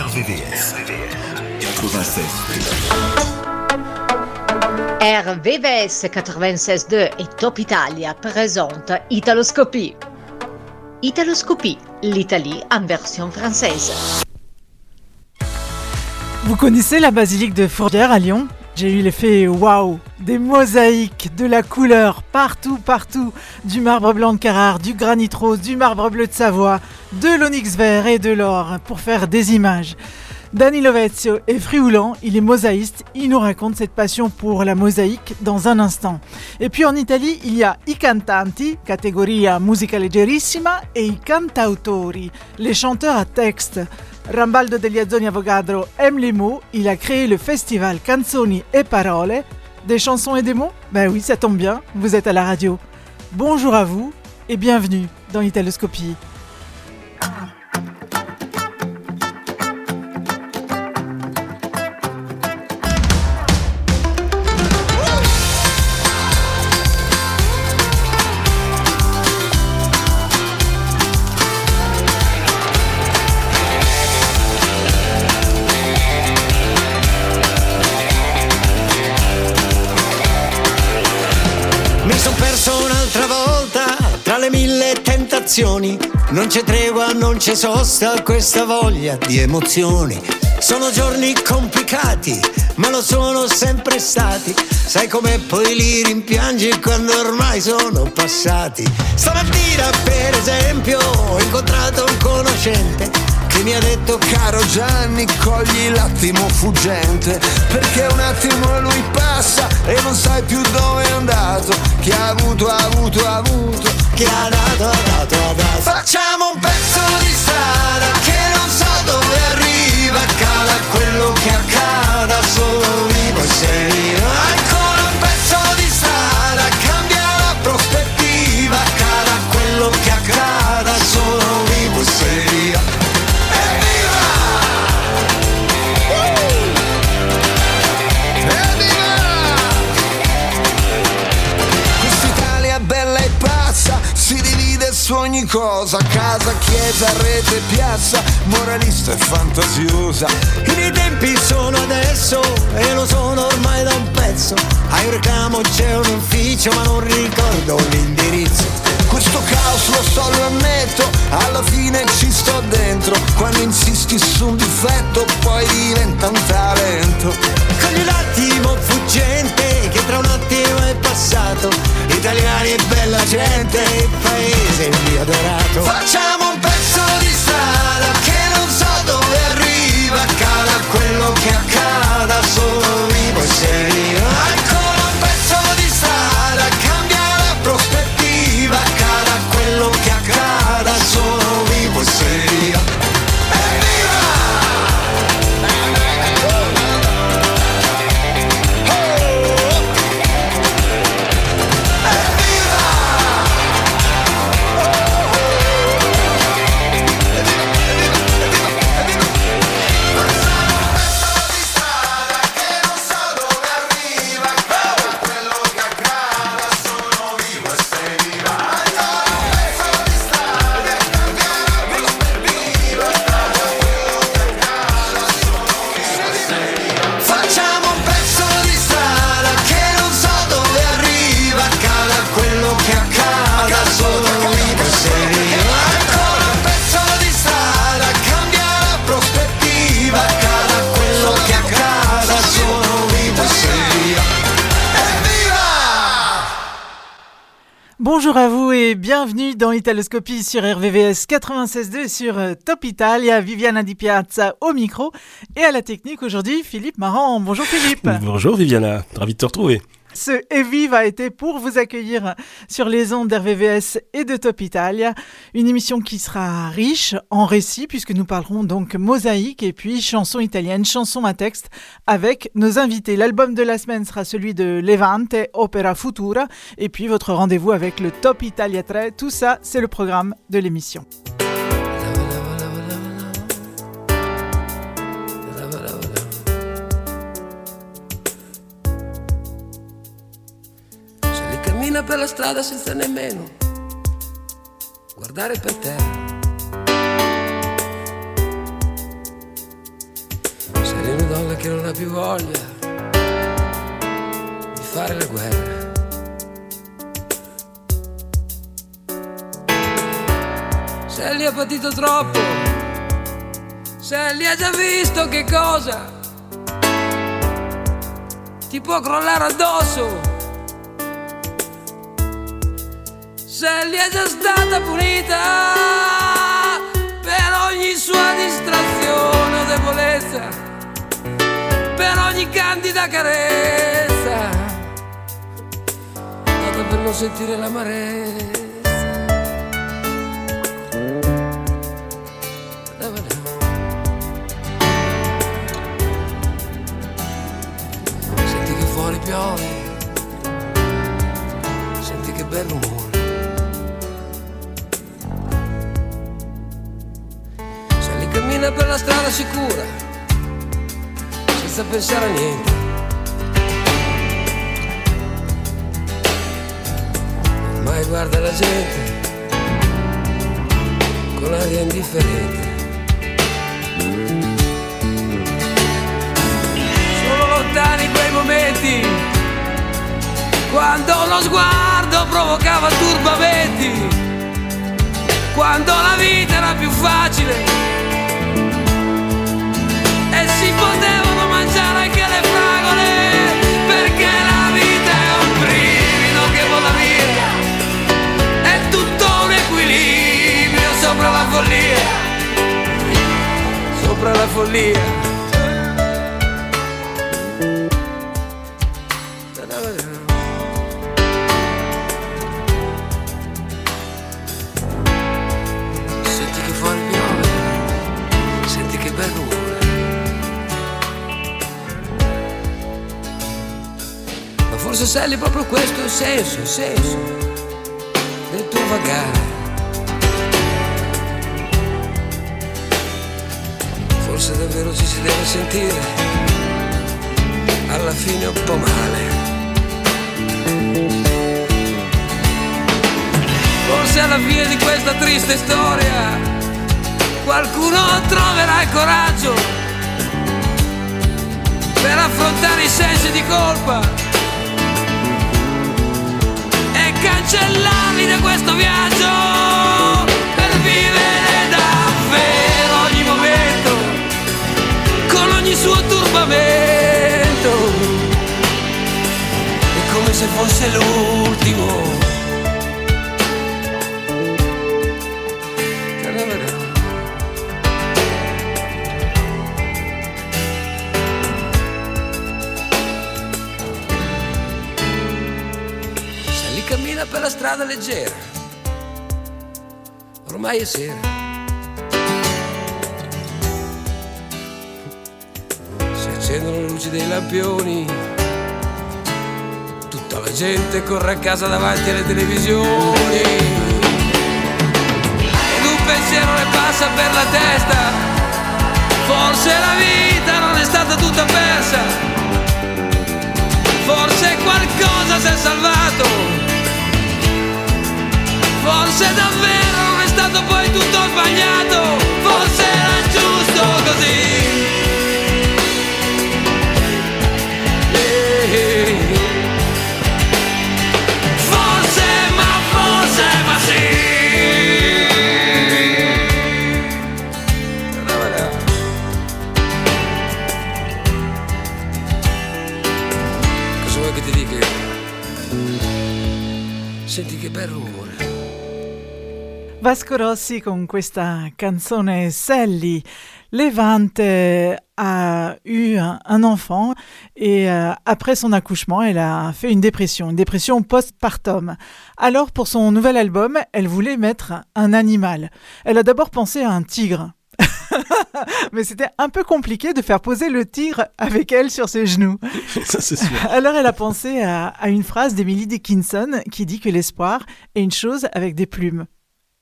RVVS 96. RVVS 96.2 et Top Italia présente Italoscopie. Italoscopie, l'Italie en version française. Vous connaissez la basilique de Fourvière à Lyon? J'ai eu l'effet waouh Des mosaïques, de la couleur partout, partout Du marbre blanc de Carrare, du granit rose, du marbre bleu de Savoie, de l'onyx vert et de l'or pour faire des images. Danny Lovezio est frioulant, il est mosaïste, il nous raconte cette passion pour la mosaïque dans un instant. Et puis en Italie, il y a i cantanti, categoria musica leggerissima, et i cantautori, les chanteurs à texte. Rambaldo degli Azzoni Avogadro aime les mots, il a créé le festival Canzoni e Parole. Des chansons et des mots? Ben oui, ça tombe bien, vous êtes à la radio. Bonjour à vous et bienvenue dans Italoscopie. Tentazioni. Non c'è tregua, non c'è sosta, questa voglia di emozioni. Sono giorni complicati, ma lo sono sempre stati. Sai come poi li rimpiangi quando ormai sono passati. Stamattina, per esempio, ho incontrato un conoscente che mi ha detto Caro Gianni, cogli l'attimo fuggente, perché un attimo lui passa e non sai più dove è andato. Chi ha avuto, ha avuto, ha avuto. che ha dato, ha dato, ha dato. Facciamo un pezzo di strada che non so dove arriva, accada quello che accada, solo vivo e sei cosa, casa, chiesa, rete, piazza, moralista e fantasiosa. I miei tempi sono adesso e lo sono ormai da un pezzo. A un recamo c'è un ufficio ma non ricordo l'indirizzo. Questo caos lo so, lo ammetto, alla fine ci sto dentro. Quando insisti su un difetto poi diventa un talento. Cogli l'attimo fuggente che tra un attimo è passato. Italiani e bella gente, il paese mio adorato. Facciamo un pezzo di strada che non so dove arriva, accada quello che accada, solo vivo e sei Bonjour à vous et bienvenue dans Italoscopie sur RVVS 96.2 et sur euh, Top Italia. Viviana Di Piazza au micro et à la technique aujourd'hui Philippe Marant. Bonjour Philippe. Bonjour Viviana, ravi de te retrouver. Ce Evive a été pour vous accueillir sur les ondes d'RVVS et de Top Italia. Une émission qui sera riche en récits puisque nous parlerons donc mosaïque et puis chansons italiennes, chansons à texte avec nos invités. L'album de la semaine sera celui de Levante, Opera Futura et puis votre rendez-vous avec le Top Italia 3. Tout ça, c'est le programme de l'émission. Cammina per la strada senza nemmeno guardare per terra. che non ha più voglia di fare la guerra. Se li ha patito troppo, se li ha già visto che cosa ti può crollare addosso. Se li è già stata punita per ogni sua distrazione o debolezza, per ogni candida carezza, nata per non sentire l'amarezza. Senti che fuori piove, senti che bel rumore. Cammina per la strada sicura, senza pensare a niente. Ormai guarda la gente con aria indifferente. Sono lontani quei momenti quando lo sguardo provocava turbamenti, quando la vita era più facile sopra la follia. Senti che fuori piove, senti che bel. Ma forse sai proprio questo il senso, il senso del tuo vagare. Forse davvero ci si deve sentire alla fine un po' male. Forse alla fine di questa triste storia qualcuno troverà il coraggio per affrontare i sensi di colpa e cancellarli da questo viaggio turbamento è come se fosse l'ultimo. Cammina per la strada leggera, ormai è sera. Luci dei lampioni, tutta la gente corre a casa davanti alle televisioni. Ed un pensiero le passa per la testa, forse la vita non è stata tutta persa. Forse qualcosa si è salvato, forse davvero non è stato poi tutto sbagliato, forse era giusto così. Vasco Rossi con questa canzone Sally. Levante a eu un, un enfant et euh, après son accouchement, elle a fait une dépression, une dépression postpartum. Alors pour son nouvel album, elle voulait mettre un animal. Elle a d'abord pensé à un tigre. Mais c'était un peu compliqué de faire poser le tigre avec elle sur ses genoux. Ça, c'est sûr. Alors elle a pensé à, à une phrase d'Emily Dickinson qui dit que l'espoir est une chose avec des plumes.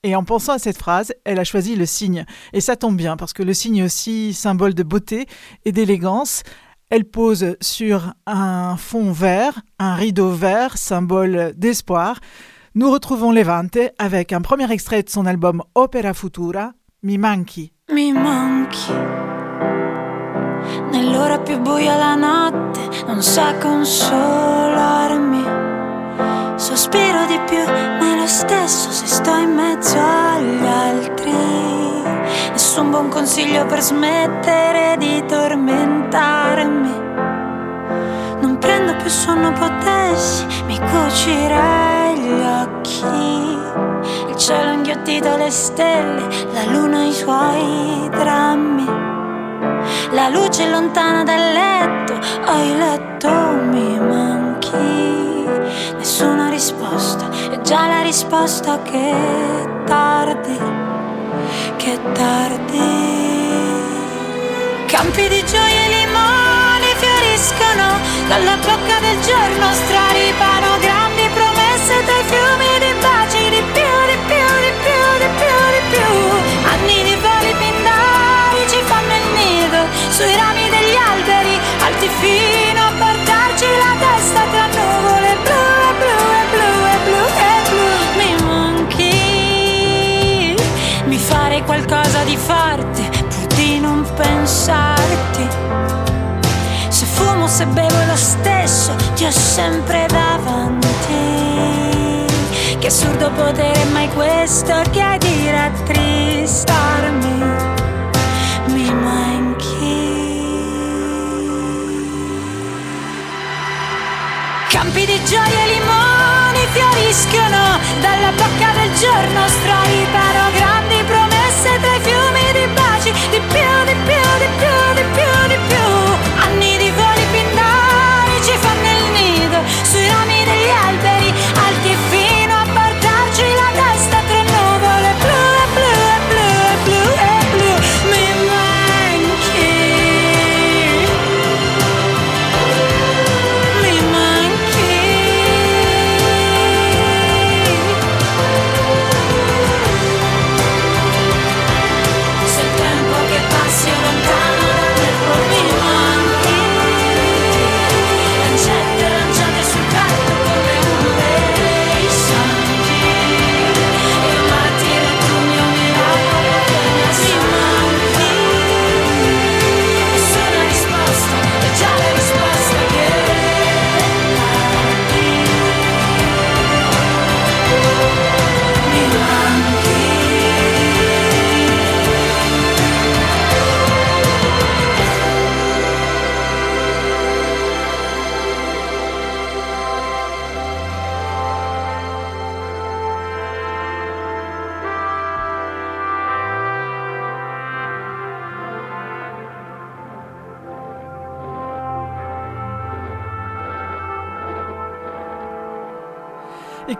Et en pensant à cette phrase, elle a choisi le cygne. Et ça tombe bien parce que le cygne est aussi symbole de beauté et d'élégance. Elle pose sur un fond vert, un rideau vert, symbole d'espoir. Nous retrouvons Levante avec un premier extrait de son album Opera Futura, Mi Manchi. Mi manchi nell'ora più buia la notte non sa consolarmi. Sospiro di più, ma è lo stesso se sto in mezzo agli altri. Nessun buon consiglio per smettere di tormentarmi. Più sonno, potessi, mi cucirei gli occhi. Il cielo inghiottito, le stelle, la luna i suoi drammi. La luce lontana dal letto, hai letto, mi manchi. Nessuna risposta, è già la risposta che tardi, che tardi. Campi di gioia e limoni fioriscono dalla bocca del giorno, straripano grandi promesse tra i fiumi Se bevo lo stesso, ti ho sempre davanti. Che assurdo potere mai questo che hai di rattristarmi. Mi manchi. Campi di gioia e limoni fioriscono dalla bocca del giorno, straripano grandi promesse tra i fiumi di baci, di più, di più, di più, di più, di più.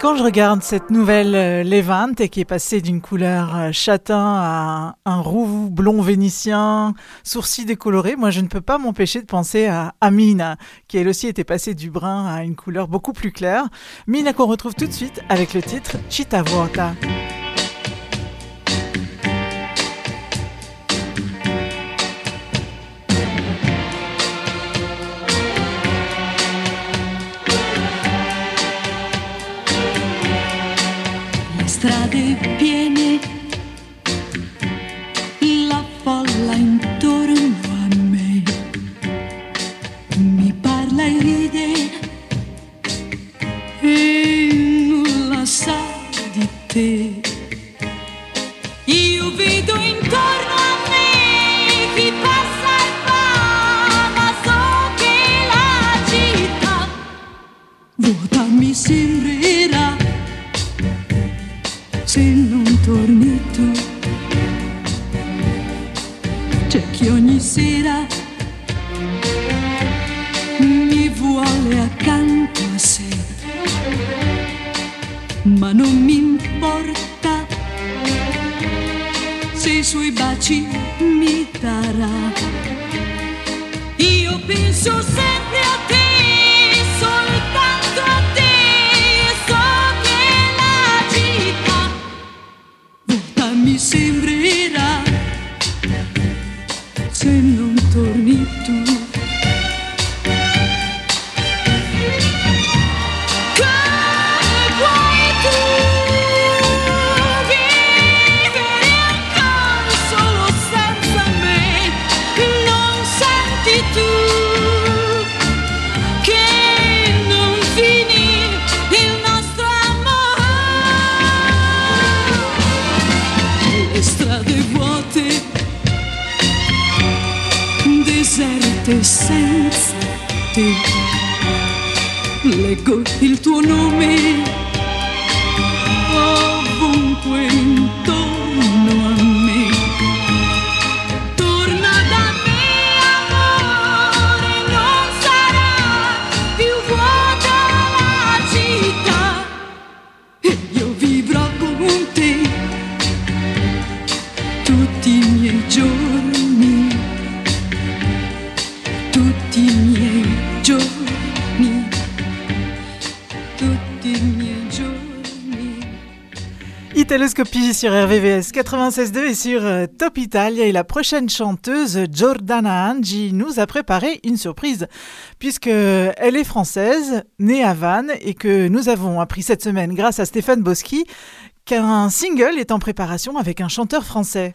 Quand je regarde cette nouvelle euh, Levante qui est passée d'une couleur euh, châtain à un roux blond vénitien, sourcils décolorés, moi je ne peux pas m'empêcher de penser à, à Mina, qui elle aussi était passée du brun à une couleur beaucoup plus claire. Mina qu'on retrouve tout de suite avec le titre Città vuota. Te. Io vedo intorno a me chi passa e va, ma so che la città vuota mi sembrerà se non torni tu. C'è chi ogni sera mi vuole accanto a sé, ma non mi suoi baci mi darà. Io penso sempre deserte senza. Leggo il tuo nome sur RVVS 96.2 et sur euh, Top Italia. Et la prochaine chanteuse, Giordana Angi, nous a préparé une surprise, puisque elle est française, née à Vannes, et que nous avons appris cette semaine, grâce à Stéphane Boschi, qu'un single est en préparation avec un chanteur français.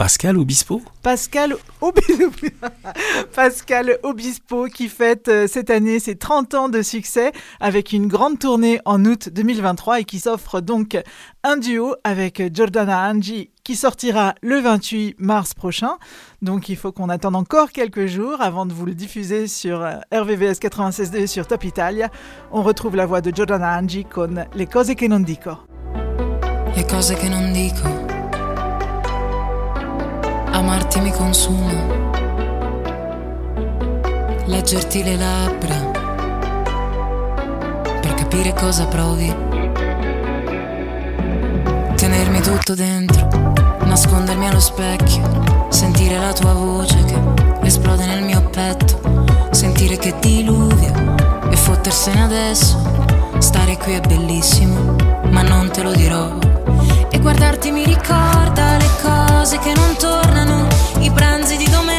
Pascal Obispo Pascal, Ob- Pascal Obispo qui fête euh, cette année ses 30 ans de succès avec une grande tournée en août 2023 et qui s'offre donc un duo avec Giordana Angi qui sortira le 28 mars prochain. Donc il faut qu'on attende encore quelques jours avant de vous le diffuser sur euh, RVVS 96.2 et sur Top Italia. On retrouve la voix de Giordana Angi con Le cose che non dico. Le cose che non dico. Amarti mi consuma. Leggerti le labbra. Per capire cosa provi. Tenermi tutto dentro. Nascondermi allo specchio. Sentire la tua voce che esplode nel mio petto. Sentire che diluvia e fottersene adesso. Stare qui è bellissimo, ma non te lo dirò. E guardarti mi ricorda le cose che non tornano, i pranzi di domenica,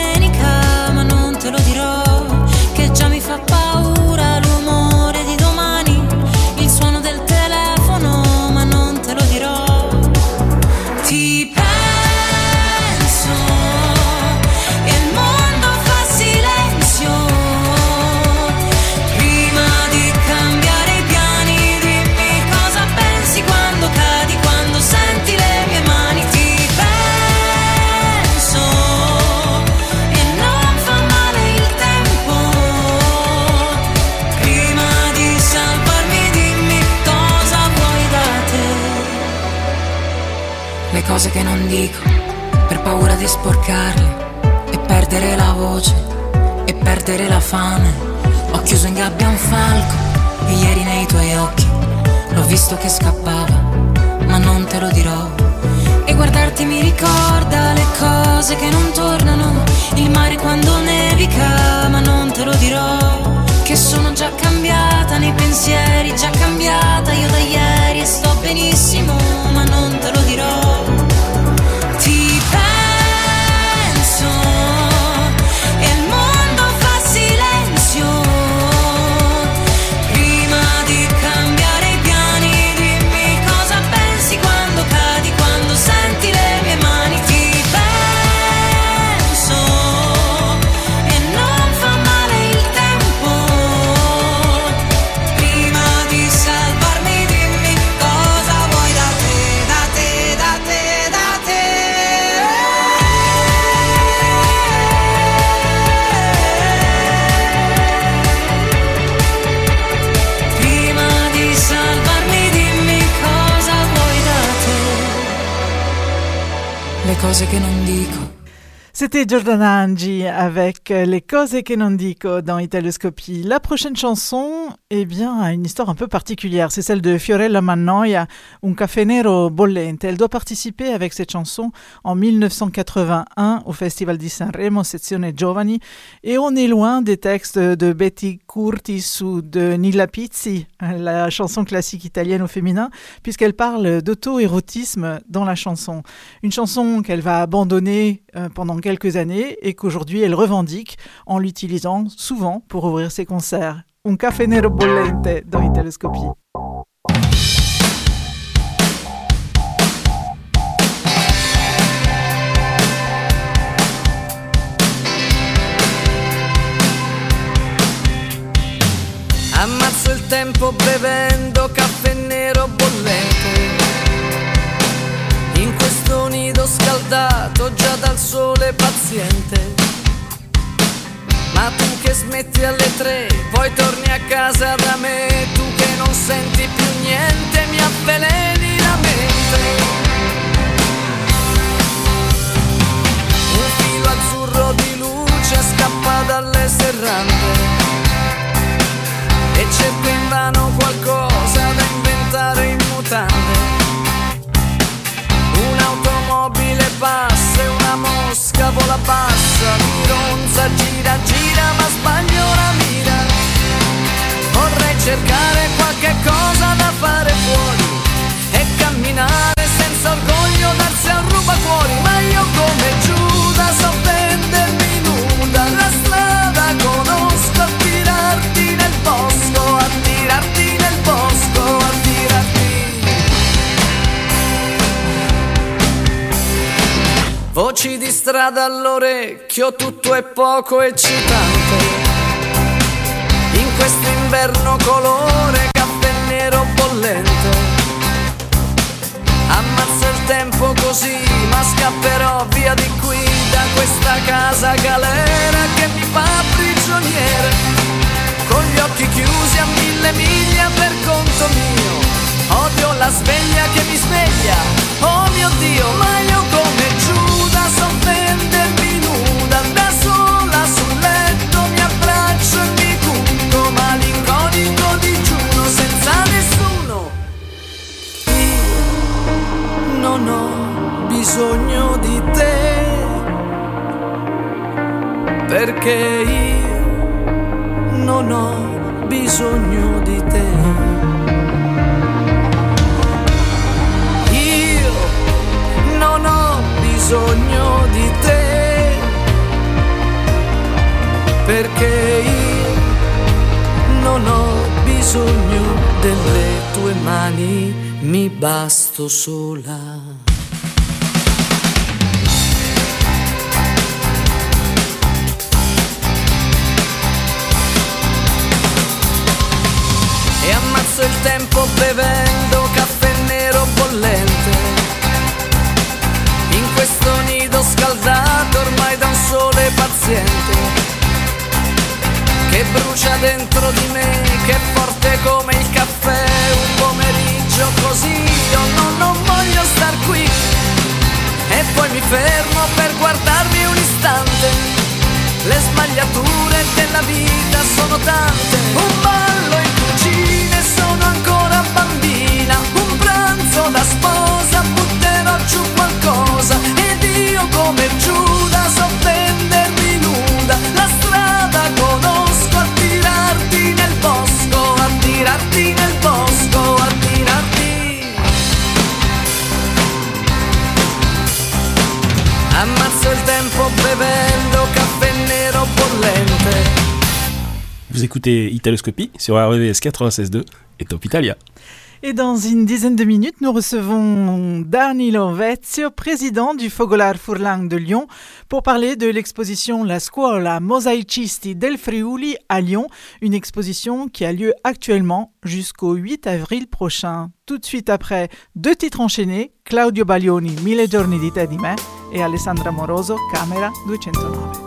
cose che non dico per paura di sporcarle e perdere la voce e perdere la fame. Ho chiuso in gabbia un falco e ieri nei tuoi occhi l'ho visto che scappava, ma non te lo dirò. E guardarti mi ricorda le cose che non tornano, il mare quando nevica, ma non te lo dirò. Che sono già cambiata nei pensieri, già cambiata io da ieri e sto benissimo, sé que nunca C'était Giordana Angi avec Les cose che non dico dans Italoscopie. La prochaine chanson, eh bien, a une histoire un peu particulière. C'est celle de Fiorella Mannoia, Un caffè nero bollente. Elle doit participer avec cette chanson en 1981 au Festival di Sanremo, sezione Giovani. Et on est loin des textes de Betty Curtis ou de Nilla Pizzi, la chanson classique italienne au féminin, puisqu'elle parle d'auto-érotisme dans la chanson. Une chanson qu'elle va abandonner euh, pendant quelques années et qu'aujourd'hui elle revendique en l'utilisant souvent pour ouvrir ses concerts. Un caffè nero bollente dans Italoscopie. Ammazzo il tempo bevendo caffè nero bollente. In questo nido scaldato già dal sole paziente. Ma tu che smetti alle tre, poi torni a casa da me, tu che non senti più niente, mi avveleni la mente. Un filo azzurro di luce scappa dalle serrande e cerco invano qualcosa da inventare in mutande. Passa e una mosca vola bassa, mi ronza, gira, gira, ma sbaglio la mira. Vorrei cercare qualche cosa da fare fuori e camminare senza orgoglio, darsi al rubacuori, ma io come Giuda so vendermi Voci di strada all'orecchio, tutto è poco eccitante. In questo inverno colore caffè nero bollente. Ammazza il tempo così, ma scapperò via di qui da questa casa galera che mi fa prigioniere. Con gli occhi chiusi a mille miglia per conto mio. Odio la sveglia che mi sveglia, oh mio Dio, ma io non ho bisogno di te, perché io non ho bisogno di te. Io non ho bisogno di te, perché io non ho bisogno delle tue mani, mi basto sola. E ammazzo il tempo bevendo caffè nero bollente. In questo nido scaldato ormai da un sole paziente. Che brucia dentro di me, che è forte come il caffè. Un pomeriggio così io non, non voglio star qui. E poi mi fermo per guardarmi un istante. Le sbagliature della vita sono tante. Un ballo in cucina e sono ancora bambina. Un pranzo da sposa, butterò giù qualcosa. Ed io come Giuda so vendermi nuda. La strada conosco, attirarti nel bosco, attirarti nel Ammazzo il tempo bevendo caffè nero bollente. Vous écoutez Italoscopie sur RVVS 96.2 et Top Italia. Et dans une dizaine de minutes, nous recevons Danilo Vezio, président du Fogolar Furlang de Lyon, pour parler de l'exposition La Scuola Mosaicisti del Friuli à Lyon, une exposition qui a lieu actuellement jusqu'au 8 avril prochain. Tout de suite après, deux titres enchaînés, Claudio Baglioni, Mille giorni di te di me, et Alessandra Moroso, Camera 209.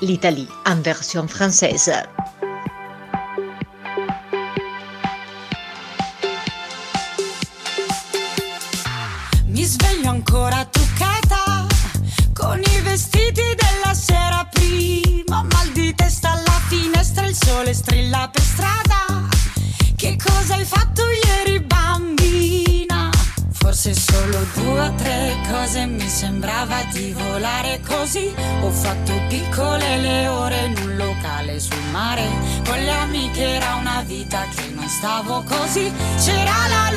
l'Italie en version française. fatto piccole le ore in un locale sul mare. Con le amiche era una vita che non stavo così. C'era la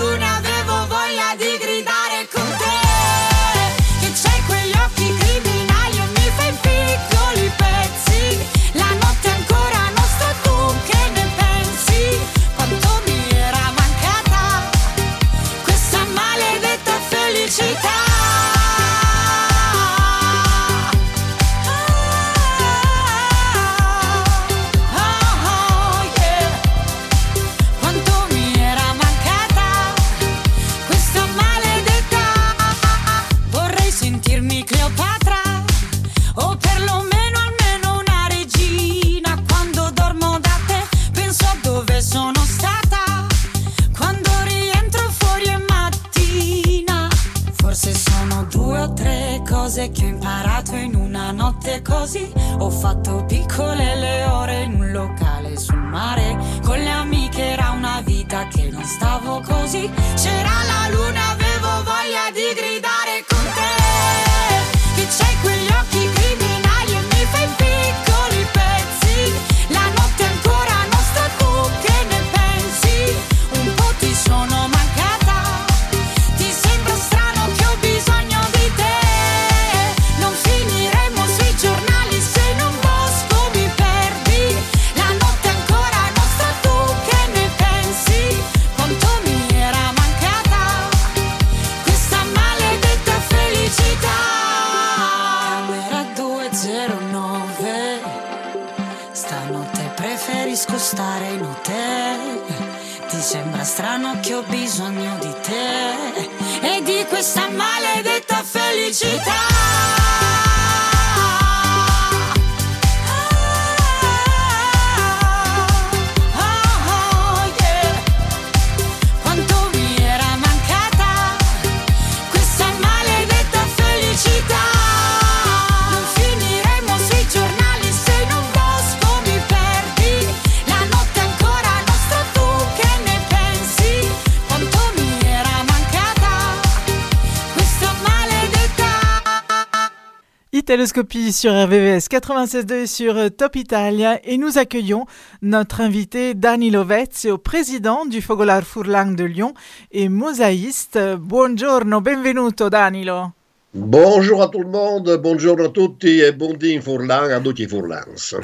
Sur RVVS 96.2 et sur euh, Top Italia et nous accueillons notre invité Danilo Vezio, président du Fogolar Furlang de Lyon et mosaïste. Buongiorno, benvenuto Danilo. Bonjour à tout le monde, bonjour à tutti e buondì in Furlan a tutti Furlans.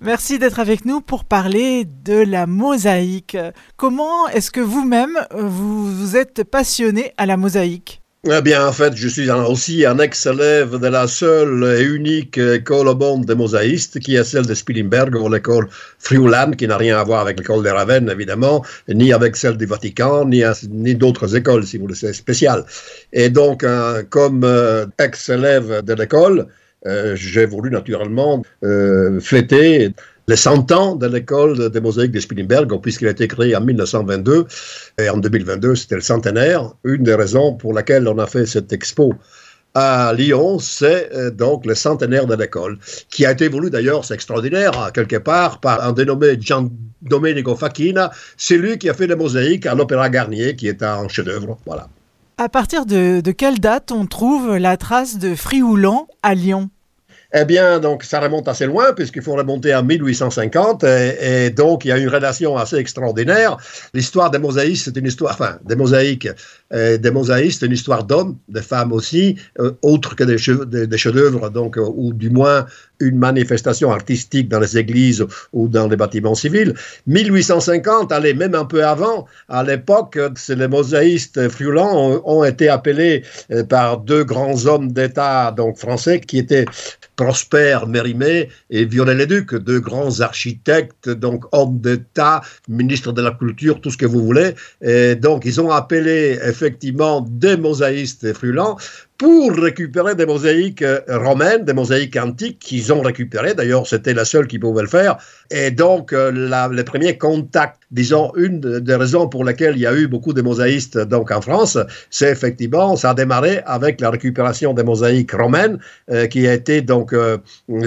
Merci d'être avec nous pour parler de la mosaïque. Comment est-ce que vous-même euh, vous, vous êtes passionné à la mosaïque? Eh bien, en fait, je suis aussi un ex-élève de la seule et unique école au monde des mosaïstes, qui est celle de Spilimberg, ou l'école Friulan, qui n'a rien à voir avec l'école de Ravenne, évidemment, ni avec celle du Vatican, ni, ni d'autres écoles, si vous le savez, spéciales. Et donc, comme euh, ex-élève de l'école, euh, j'ai voulu naturellement euh, fêter les 100 ans de l'école des mosaïques de Spilimberg, puisqu'il a été créé en 1922, et en 2022, c'était le centenaire. Une des raisons pour laquelle on a fait cette expo à Lyon, c'est euh, donc le centenaire de l'école, qui a été voulu d'ailleurs, c'est extraordinaire, hein, quelque part, par un dénommé Gian Domenico Facchina, c'est lui qui a fait les mosaïques à l'Opéra Garnier, qui est un chef-d'œuvre. Voilà. À partir de, quelle date on trouve la trace de Frioulan à Lyon? Eh bien, donc, ça remonte assez loin, puisqu'il faut remonter à 1850, et, et donc, il y a une relation assez extraordinaire. L'histoire des mosaïques, c'est une histoire, enfin, des mosaïques, euh, des mosaïques, c'est une histoire d'hommes, de femmes aussi, euh, autre que des, che- des, des chefs-d'œuvre, donc, euh, ou du moins une manifestation artistique dans les églises ou dans les bâtiments civils. 1850, allez, même un peu avant, à l'époque, les mosaïstes friulants ont, été appelés euh, par deux grands hommes d'État, donc français, qui étaient Prosper Mérimée et Viollet-le-Duc, deux grands architectes, donc hommes d'État, ministres de la Culture, tout ce que vous voulez. Donc, ils ont appelé effectivement des mosaïstes frulants pour récupérer des mosaïques euh, romaines, des mosaïques antiques qu'ils ont récupérées. D'ailleurs, c'était la seule qui pouvait le faire. Et donc, euh, la- les premiers contacts, disons, une de- des raisons pour lesquelles il y a eu beaucoup de mosaïstes donc en France, c'est effectivement, ça a démarré avec la récupération des mosaïques romaines euh, qui a été donc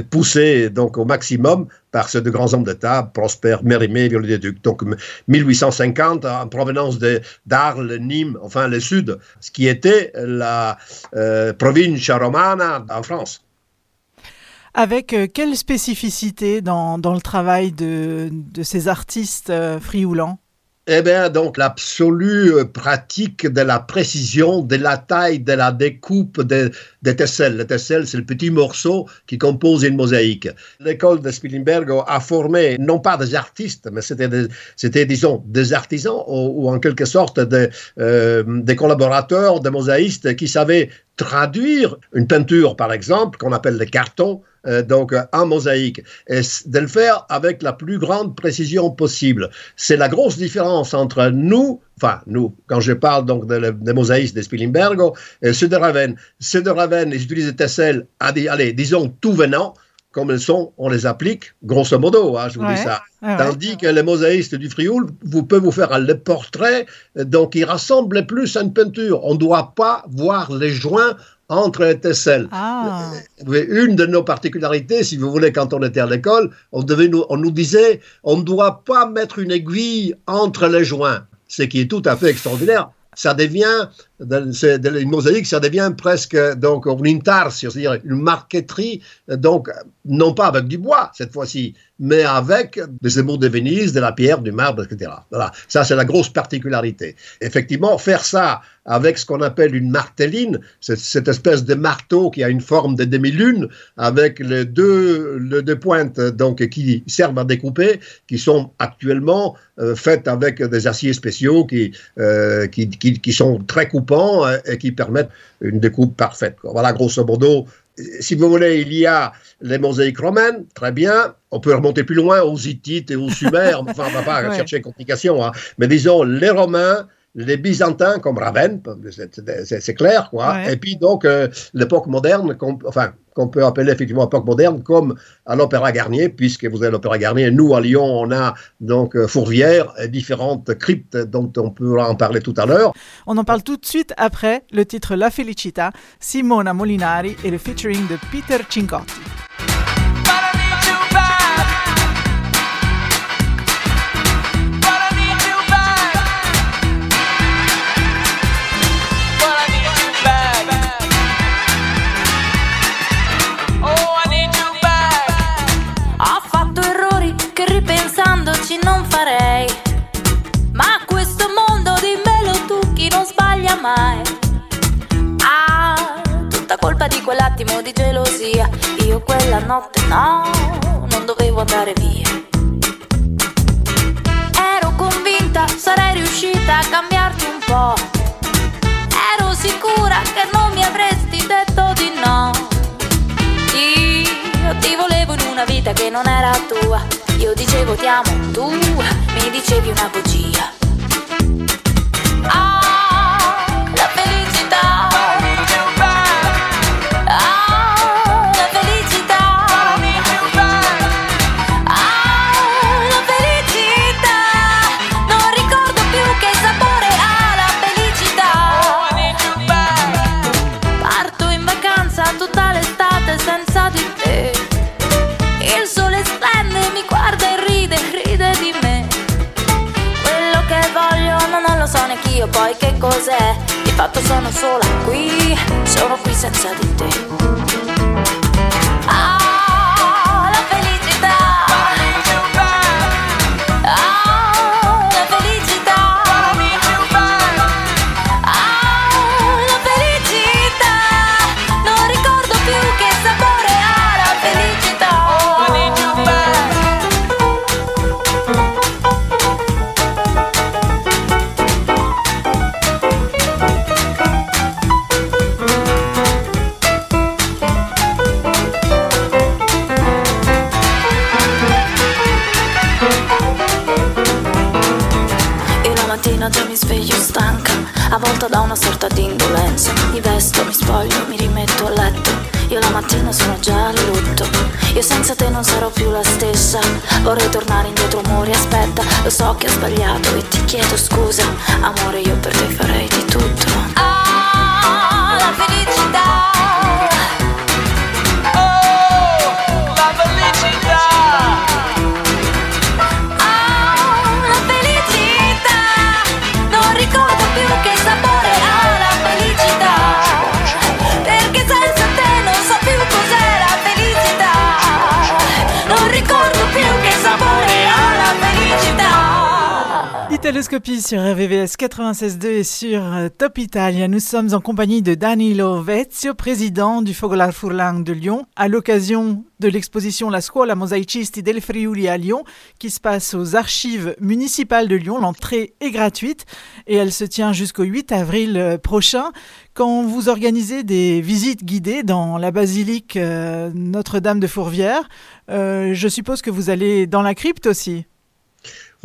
poussée donc au maximum par ces deux grands hommes d'État, Prosper Mérimée et Viollet-le-Duc. Donc, m- 1850, en provenance de- d'Arles, Nîmes, enfin le sud, ce qui était la euh, provincia romana en France. Avec euh, quelle spécificité dans, dans le travail de, de ces artistes euh, frioulants Eh bien, donc, l'absolue euh, pratique de la précision, de la taille, de la découpe des des tesselles. Le tesselle, c'est le petit morceau qui compose une mosaïque. L'école de Spilimberg a formé, non pas des artistes, mais c'était, disons, des artisans ou, ou en quelque sorte des, euh, des collaborateurs, des mosaïstes qui savaient traduire une peinture, par exemple, qu'on appelle le carton, euh, donc euh, en mosaïque, et de le faire avec la plus grande précision possible. C'est la grosse différence entre nous, enfin nous, quand je parle donc de des mosaïstes de Spilimbergo, et ceux de Ravenne. Ceux de Ravenne, ils utilisent des tesselles, allez, disons tout venant, comme elles sont, on les applique, grosso modo, hein, je vous Ouais, dis ça. ouais, ouais. Tandis que les mosaïstes du Frioul, vous pouvez vous faire le portrait, euh, donc il ressemble plus à une peinture. On ne doit pas voir les joints entre les tesselles. Ah. Une de nos particularités, si vous voulez, quand on était à l'école, on, devait nous, on nous disait on ne doit pas mettre une aiguille entre les joints, ce qui est tout à fait extraordinaire. Ça devient, une mosaïque, ça devient presque donc un intarsio, c'est-à-dire une marqueterie, donc non pas avec du bois cette fois-ci, mais avec des émaux de Venise, de la pierre, du marbre, etc. Voilà, ça c'est la grosse particularité. Effectivement, faire ça avec ce qu'on appelle une martelline, cette espèce de marteau qui a une forme de demi-lune, avec les deux, les deux pointes donc, qui servent à découper, qui sont actuellement euh, faites avec des aciers spéciaux qui, euh, qui, qui, qui sont très coupants euh, et qui permettent une découpe parfaite. quoi. Voilà, grosso modo, si vous voulez, il y a les mosaïques romaines, très bien. On peut remonter plus loin aux Hittites et aux Sumères. enfin, on ne va pas Ouais. chercher complications. hein. Mais disons, les Romains, les Byzantins, comme Ravenne, c'est- clair, quoi. Ouais. Et puis, donc, euh, l'époque moderne, qu'on enfin, qu'on peut appeler effectivement époque moderne, comme à l'Opéra Garnier, puisque vous avez l'Opéra Garnier. Nous, à Lyon, on a donc euh, Fourvière, et différentes cryptes dont on peut en parler tout à l'heure. On en parle tout de suite après le titre La Felicita, Simona Molinari et le featuring de Peter Cincotti. Mai. Ah, tutta colpa di quell'attimo di gelosia. Io quella notte no, non dovevo andare via. Ero convinta sarei riuscita a cambiarti un po'. Ero sicura che non mi avresti detto di no. Io ti volevo in una vita che non era tua. Io dicevo ti amo, tu mi dicevi una bugia. Cos'è? Di fatto sono sola qui, sono qui senza di te. Non sarò più la stessa. Vorrei tornare indietro, amore, aspetta. Lo so che ho sbagliato e ti chiedo scusa. Amore, io per te farei di tutto. Sur RVVS 96.2 et sur euh, Top Italia. Nous sommes en compagnie de Danilo Vezio, président du Fogolar Furlan de Lyon, à l'occasion de l'exposition La Scuola Mosaicisti del Friuli à Lyon, qui se passe aux archives municipales de Lyon. L'entrée est gratuite et elle se tient jusqu'au 8 avril euh, prochain. Quand vous organisez des visites guidées dans la basilique euh, Notre-Dame de Fourvière, je suppose que vous allez dans la crypte aussi?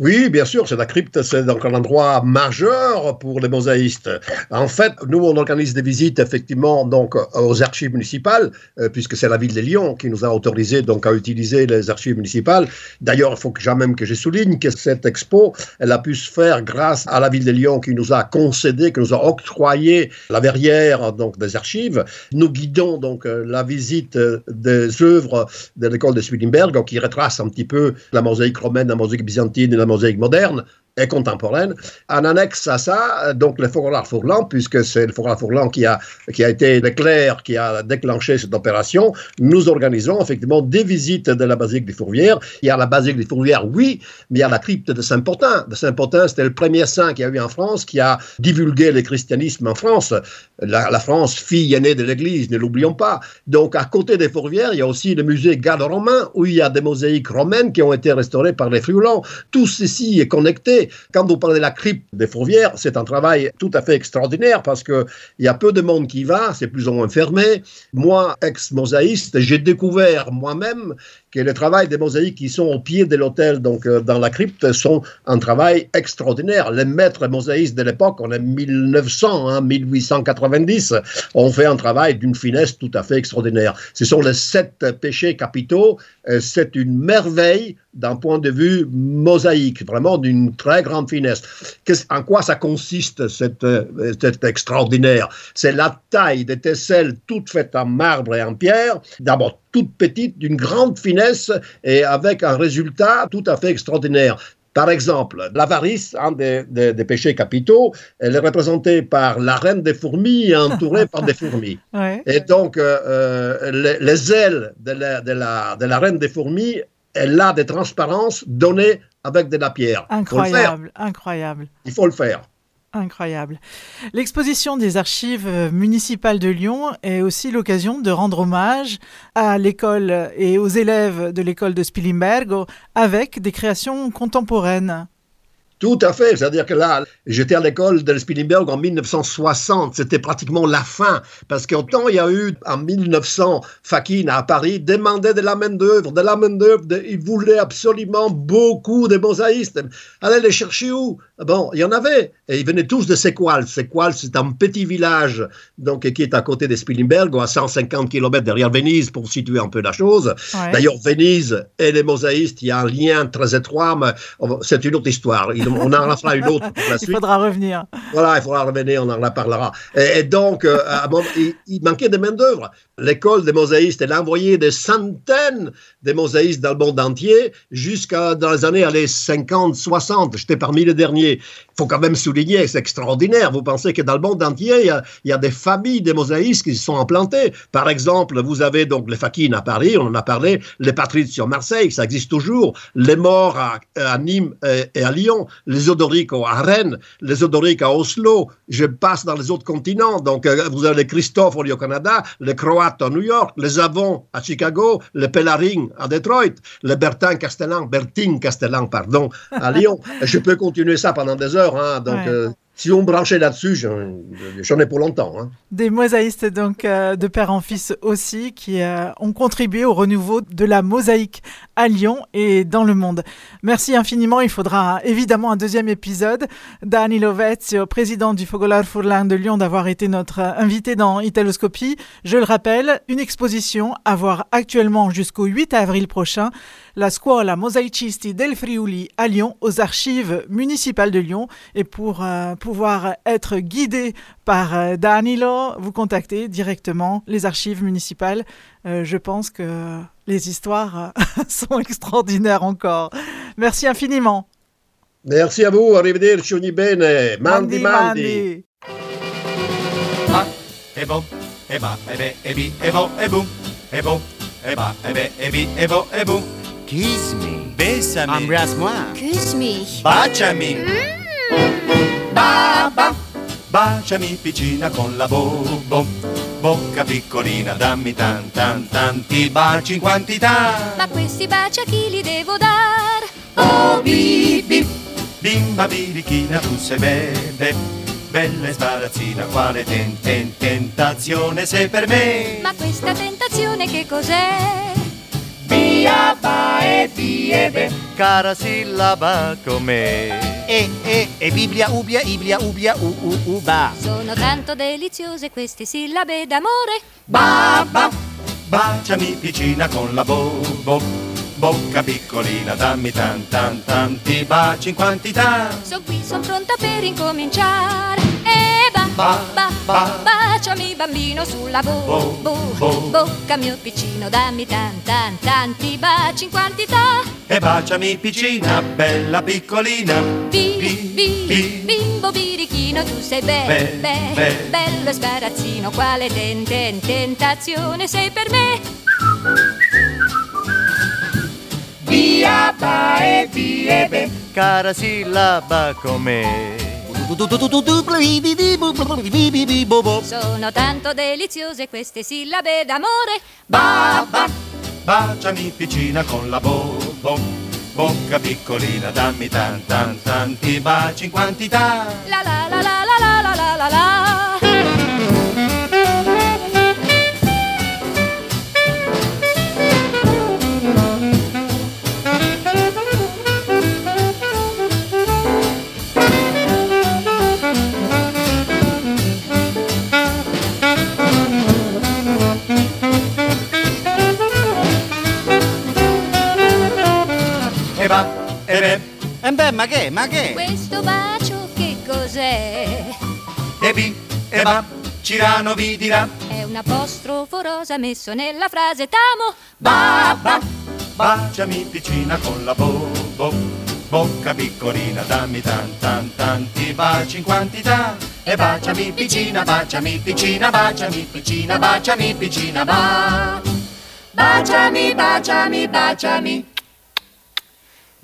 Oui, bien sûr, c'est la crypte, c'est donc un endroit majeur pour les mosaïstes. En fait, nous, on organise des visites effectivement donc aux archives municipales, euh, puisque c'est la ville de Lyon qui nous a autorisé donc à utiliser les archives municipales. D'ailleurs, il faut que même que je souligne que cette expo, elle a pu se faire grâce à la ville de Lyon qui nous a concédé, qui nous a octroyé la verrière donc des archives. Nous guidons donc euh, la visite euh, des œuvres de l'école de Spilimberg, qui retrace un petit peu la mosaïque romaine, la mosaïque byzantine la mosaïque moderne et contemporaine. En annexe à ça, donc le Fourlard Fourlan, puisque c'est le Fourlard Fourlan qui a, qui a été l'éclair qui a déclenché cette opération, nous organisons effectivement des visites de la basilique des Fourvières. Il y a la basilique des Fourvières, oui, mais il y a la crypte de Saint-Portin. De Saint-Portin, c'était le premier saint qu'il y a eu en France, qui a divulgué le christianisme en France. La, France, fille aînée de l'Église, ne l'oublions pas. Donc, à côté des Fourvières, il y a aussi le musée gallo-romain, où il y a des mosaïques romaines qui ont été restaurées par les Friulans. Tout ceci est connecté. Quand vous parlez de la crypte des Fourvières, c'est un travail tout à fait extraordinaire parce qu'il y a peu de monde qui va, c'est plus ou moins fermé. Moi, ex-mosaïste, j'ai découvert moi-même que le travail des mosaïques qui sont au pied de l'hôtel, donc euh, dans la crypte, sont un travail extraordinaire. Les maîtres mosaïstes de l'époque, on est 1900, hein, 1890, ont fait un travail d'une finesse tout à fait extraordinaire. Ce sont les sept péchés capitaux. euh, C'est une merveille d'un point de vue mosaïque, vraiment d'une très grande finesse. En quoi ça consiste, cette, euh, extraordinaire? C'est la taille des tesselles toutes faites en marbre et en pierre, d'abord toutes petites, d'une grande finesse et avec un résultat tout à fait extraordinaire. Par exemple, l'avarice, un des, des- des péchés capitaux, elle est représentée par la reine des fourmis entourée par des fourmis. Ouais. Et donc, euh, euh, les, les ailes de la, de, la, de la reine des fourmis, elle a des transparences données avec de la pierre. Incroyable, incroyable. Il faut le faire. Incroyable. L'exposition des archives euh, municipales de Lyon est aussi l'occasion de rendre hommage à l'école et aux élèves de l'école de Spilimbergo avec des créations contemporaines. Tout à fait. C'est-à-dire que là, j'étais à l'école de Spilimberg en 1960. C'était pratiquement la fin. Parce qu'autant il y a eu, en 1900, Fakin à Paris demandait de la main-d'œuvre, de la main-d'œuvre. de- Il voulait absolument beaucoup de mosaïstes. Allez les chercher où? Bon, il y en avait. Et ils venaient tous de Sequal. Sequal, c'est un petit village donc, qui est à côté de Spilimberg, à 150 km derrière Venise, pour situer un peu la chose. Ouais. D'ailleurs, Venise et les mosaïstes, il y a un lien très étroit, mais on- c'est une autre histoire. Il- On en fera une autre pour la Il suite. faudra revenir. Voilà, il faudra revenir, on en reparlera. Et, et donc, euh, à il, il manquait de main-d'œuvre. L'école des mosaïstes, elle a envoyé des centaines de mosaïstes dans le monde entier jusqu'à dans les années allez, 50, 60. J'étais parmi les derniers. Il faut quand même souligner, c'est extraordinaire. Vous pensez que dans le monde entier, il y a, des familles de mosaïstes qui se sont implantées. Par exemple, vous avez donc les Fakines à Paris, on en a parlé, les Patrides sur Marseille, ça existe toujours, les morts à, Nîmes et, et à Lyon, les Odoriques à Rennes, les Odoriques à Oslo. Je passe dans les autres continents. Donc, euh, vous avez les Christophe au Canada, les Croates à New York, les Avons à Chicago, les Pellaring à Detroit, les Bertin Castellan, Bertin Castellan, pardon, à Lyon. Je peux continuer ça pendant des heures. hein. donc, Ouais. euh, si on branchait là-dessus, j'en ai pour longtemps. hein. Des mosaïstes donc euh, de père en fils aussi qui euh, ont contribué au renouveau de la mosaïque à Lyon et dans le monde. Merci infiniment. Il faudra évidemment un deuxième épisode. Danilo Vezio, président du Fogolar Furlan de Lyon, d'avoir été notre euh, invité dans Italoscopie. Je le rappelle, une exposition à voir actuellement jusqu'au 8 avril prochain. La Scuola Mosaicisti del Friuli à Lyon, aux archives municipales de Lyon. Et pour euh, pouvoir être guidé par euh, Danilo, vous contactez directement les archives municipales. Euh, je pense que les histoires sont extraordinaires encore. Merci infiniment. Merci à vous, arrivederci, ogni bene. Mandi, mandi. Ah, Kiss me. Bésame. Embrasse-moi. Küss mich. Baciami. Ba, ba. Baciami piccina con la bobo. Bocca piccolina, dammi tan tan tanti baci in quantità. Ma questi baci a chi li devo dar? Oh, bibi. Bimba birichina, tu sei belle. Bella e sbarazzina, quale ten, ten, tentazione sei per me. Ma questa tentazione che cos'è? Via va e biebe, cara sillaba come. E, e, e, biblia, ubia, iblia, ubia, u, u, uba. Sono tanto deliziose queste sillabe d'amore. Ba, ba, baciami piccina con la bo, bo, bocca piccolina, dammi tan tan tanti baci in quantità. Son qui, son pronta per incominciare. E ba, Ba, ba, ba. baciami bambino sulla bo, bo, bo. bocca mio piccino, dammi tan tan tanti baci in quantità. E baciami piccina, bella piccolina. Bi, bi, bimbo birichino, tu sei be, Be, be, be. bello sbarazzino, quale ten, ten, tentazione sei per me. Via va e biebe, Cara sillaba come. Sono tanto deliziose queste sillabe d'amore. ba, ba, baciami piccina con la bo, bo, bocca piccolina, dammi tan tan tanti baci in quantità. La la la la la la la la la la. Beh, ma che, ma che? Questo bacio che cos'è? e bi, e va, Cirano vi dirà. È un apostrofo rosa messo nella frase t'amo. Ba, ba, baciami piccina con la bo, bo, bocca piccolina, dammi tan tan tanti baci in quantità. E baciami piccina, baciami piccina, baciami piccina, baciami piccina, ba. Baciami, baciami, baciami,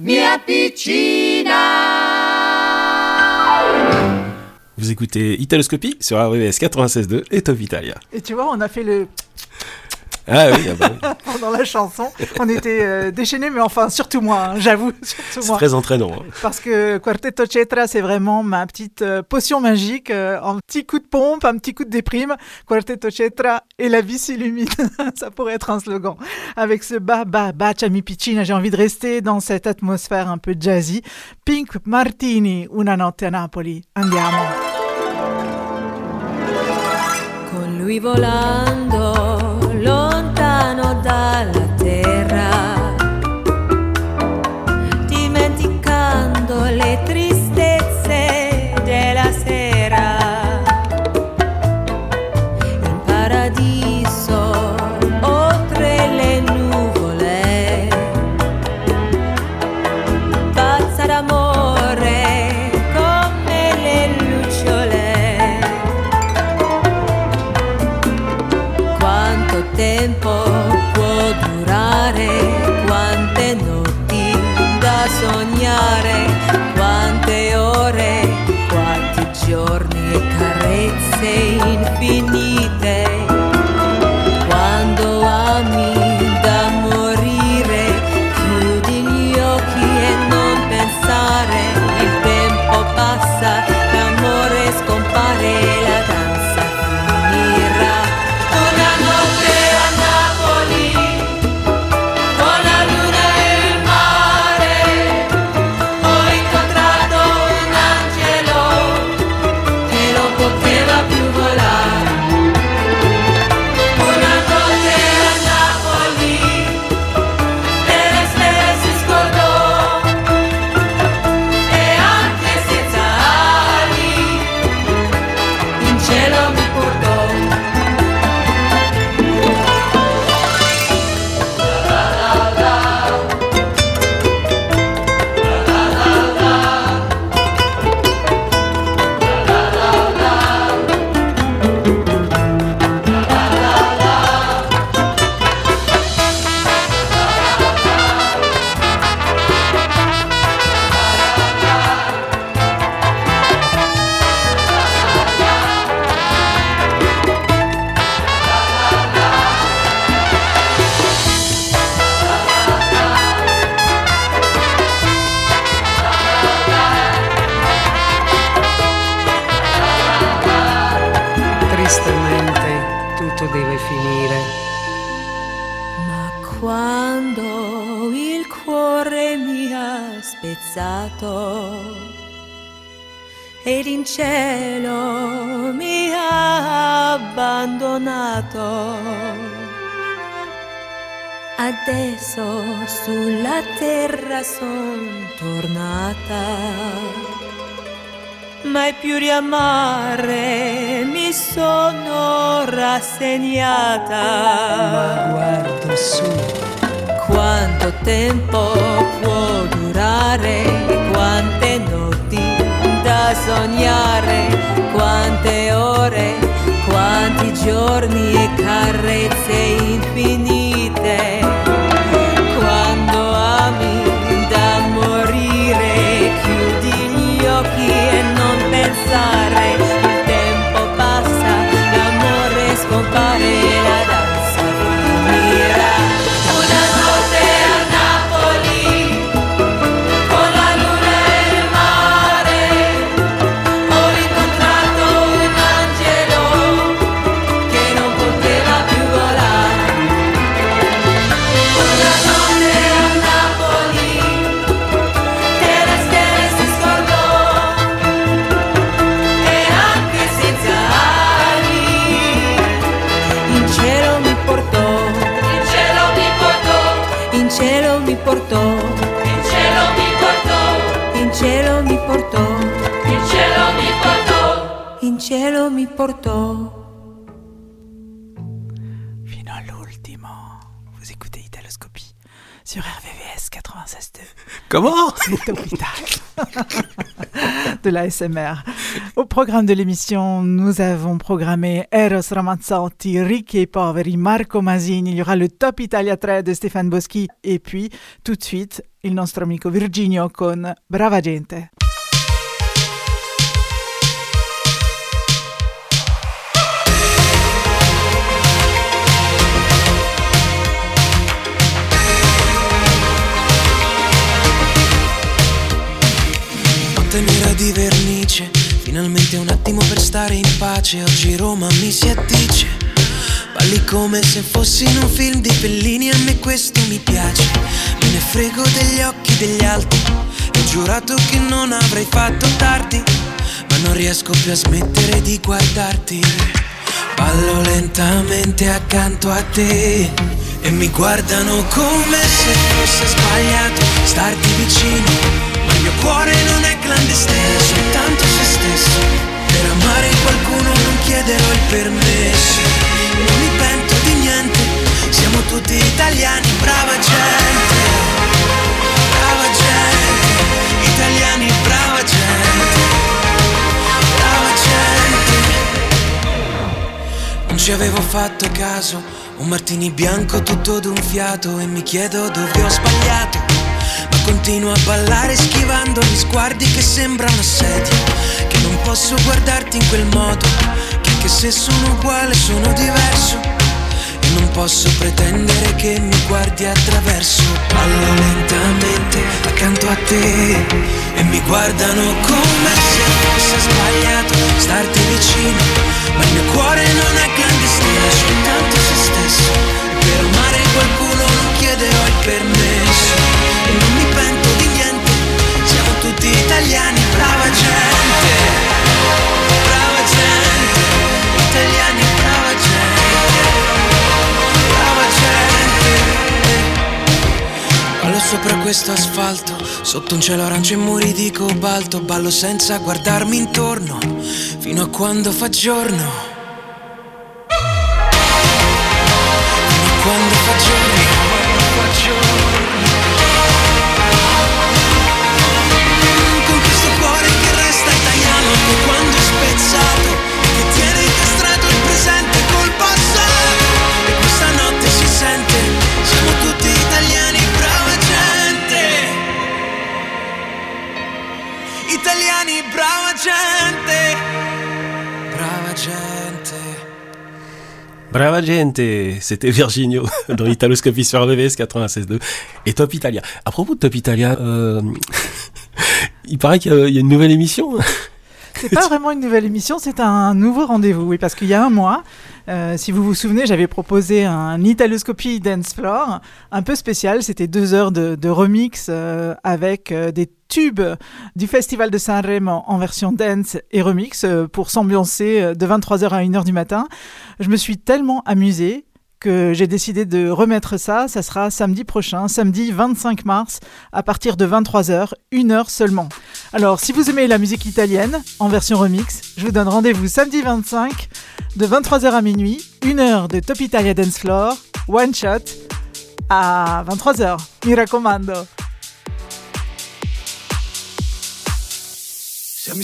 mia piccina. Vous écoutez Italoscopie sur RVS 96.2 et Top Italia. Et tu vois, on a fait le Ah oui, ah bah oui. pendant la chanson. On était euh, déchaînés, mais enfin, surtout moi, hein, j'avoue, surtout c'est très entraînant. hein. Parce que Quartetto Cetra, c'est vraiment ma petite euh, potion magique, euh, un petit coup de pompe, un petit coup de déprime. Quartetto Cetra et la vie s'illumine. Ça pourrait être un slogan. Avec ce ba ba ba chami piccina, j'ai envie de rester dans cette atmosphère un peu jazzy. Pink Martini, Una notte a Napoli. Andiamo. Con lui volando Au programme de l'émission, nous avons programmé Eros Ramazzotti, Ricchi et Poveri, Marco Masini, il y aura le Top Italia 3 de Stéphane Boschi et puis tout de suite il nostro amico Virginio con Brava Gente. Notte nera di vernice, finalmente un attimo per stare in pace. Oggi Roma mi si addice. Balli come se fossi in un film di Bellini, a me questo mi piace. Me ne frego degli occhi degli altri. E ho giurato che non avrei fatto tardi, ma non riesco più a smettere di guardarti. Ballo lentamente accanto a te e mi guardano come se fosse sbagliato starti vicino. Il mio cuore non è clandestino, soltanto se stesso. Per amare qualcuno non chiederò il permesso. Non mi pento di niente, siamo tutti italiani, brava gente. Brava gente, italiani, brava gente. Brava gente. Non ci avevo fatto caso, un martini bianco tutto d'un fiato e mi chiedo dove ho sbagliato. Continuo a ballare schivando gli sguardi che sembra un assedio. Che non posso guardarti in quel modo, che anche se sono uguale sono diverso. E non posso pretendere che mi guardi attraverso. Ballo lentamente accanto a te e mi guardano come se fosse sbagliato starti vicino. Ma il mio cuore non è clandestino, è soltanto se stesso. Per amare qualcuno non chiederò il permesso. E non mi pento di niente, siamo tutti italiani, brava gente. Brava gente, italiani, brava gente. Brava gente. Ballo sopra questo asfalto, sotto un cielo arancio e muri di cobalto, ballo senza guardarmi intorno, fino a quando fa giorno. dream. Brava gente, c'était Virginio dans Italoscopie sur RVVS 96.2 et Top Italia. À propos de Top Italia, euh, il paraît qu'il y a une nouvelle émission. C'est pas vraiment une nouvelle émission, c'est un nouveau rendez-vous, oui, parce qu'il y a un mois, euh, si vous vous souvenez, j'avais proposé un Italoscopie Dance Floor un peu spécial. C'était deux heures de, de remix euh, avec euh, des tubes du Festival de Saint-Rémy en version dance et remix euh, pour s'ambiancer euh, de 23h à 1h du matin. Je me suis tellement amusée que j'ai décidé de remettre ça. Ça sera samedi prochain, samedi 25 mars, à partir de 23h, une heure seulement. Alors, si vous aimez la musique italienne en version remix, je vous donne rendez-vous samedi 25 de 23h à minuit, une heure de Top Italia Dance Floor, one shot à 23h. Mi raccomando. Siamo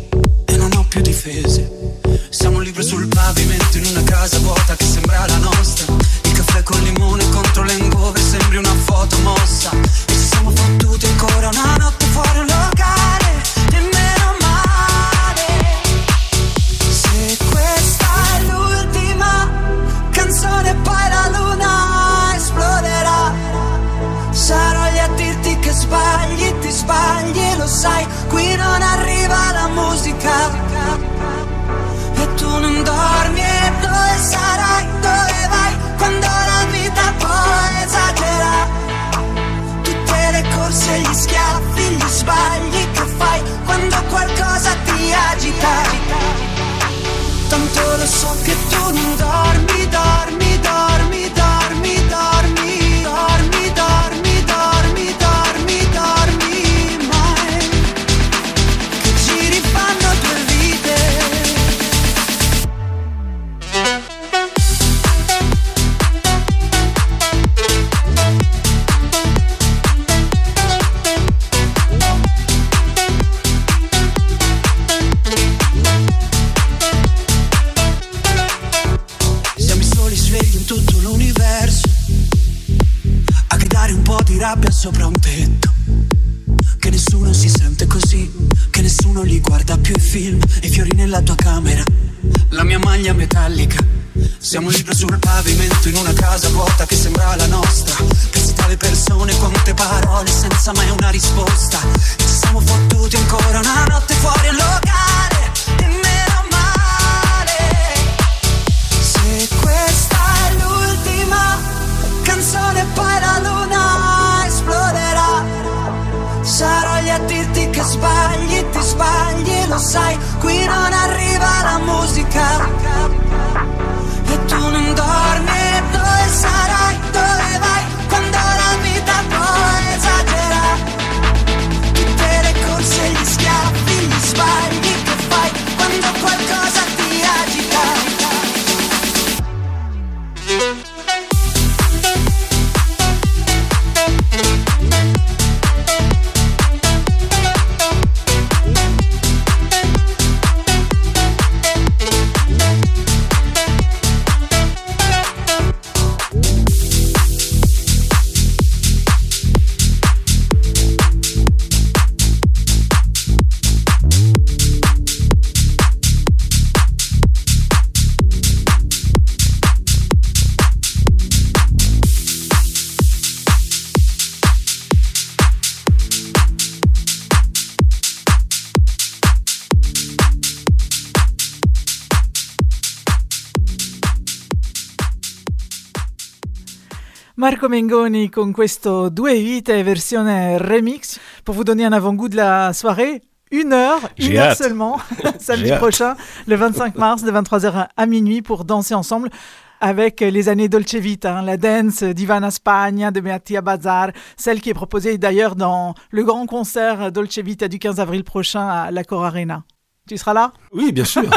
Mengoni con questo Due Vite versione remix pour vous donner un avant-goût de la soirée. Une heure, une heure hâte. seulement, samedi prochain, le 25 mars, de 23h à minuit pour danser ensemble avec les années Dolce Vita, hein, la dance d'Ivana Spagna, de Mattia Bazar, celle qui est proposée d'ailleurs dans le grand concert Dolce Vita du 15 avril prochain à la Cor Arena. Tu seras là? Oui, bien sûr.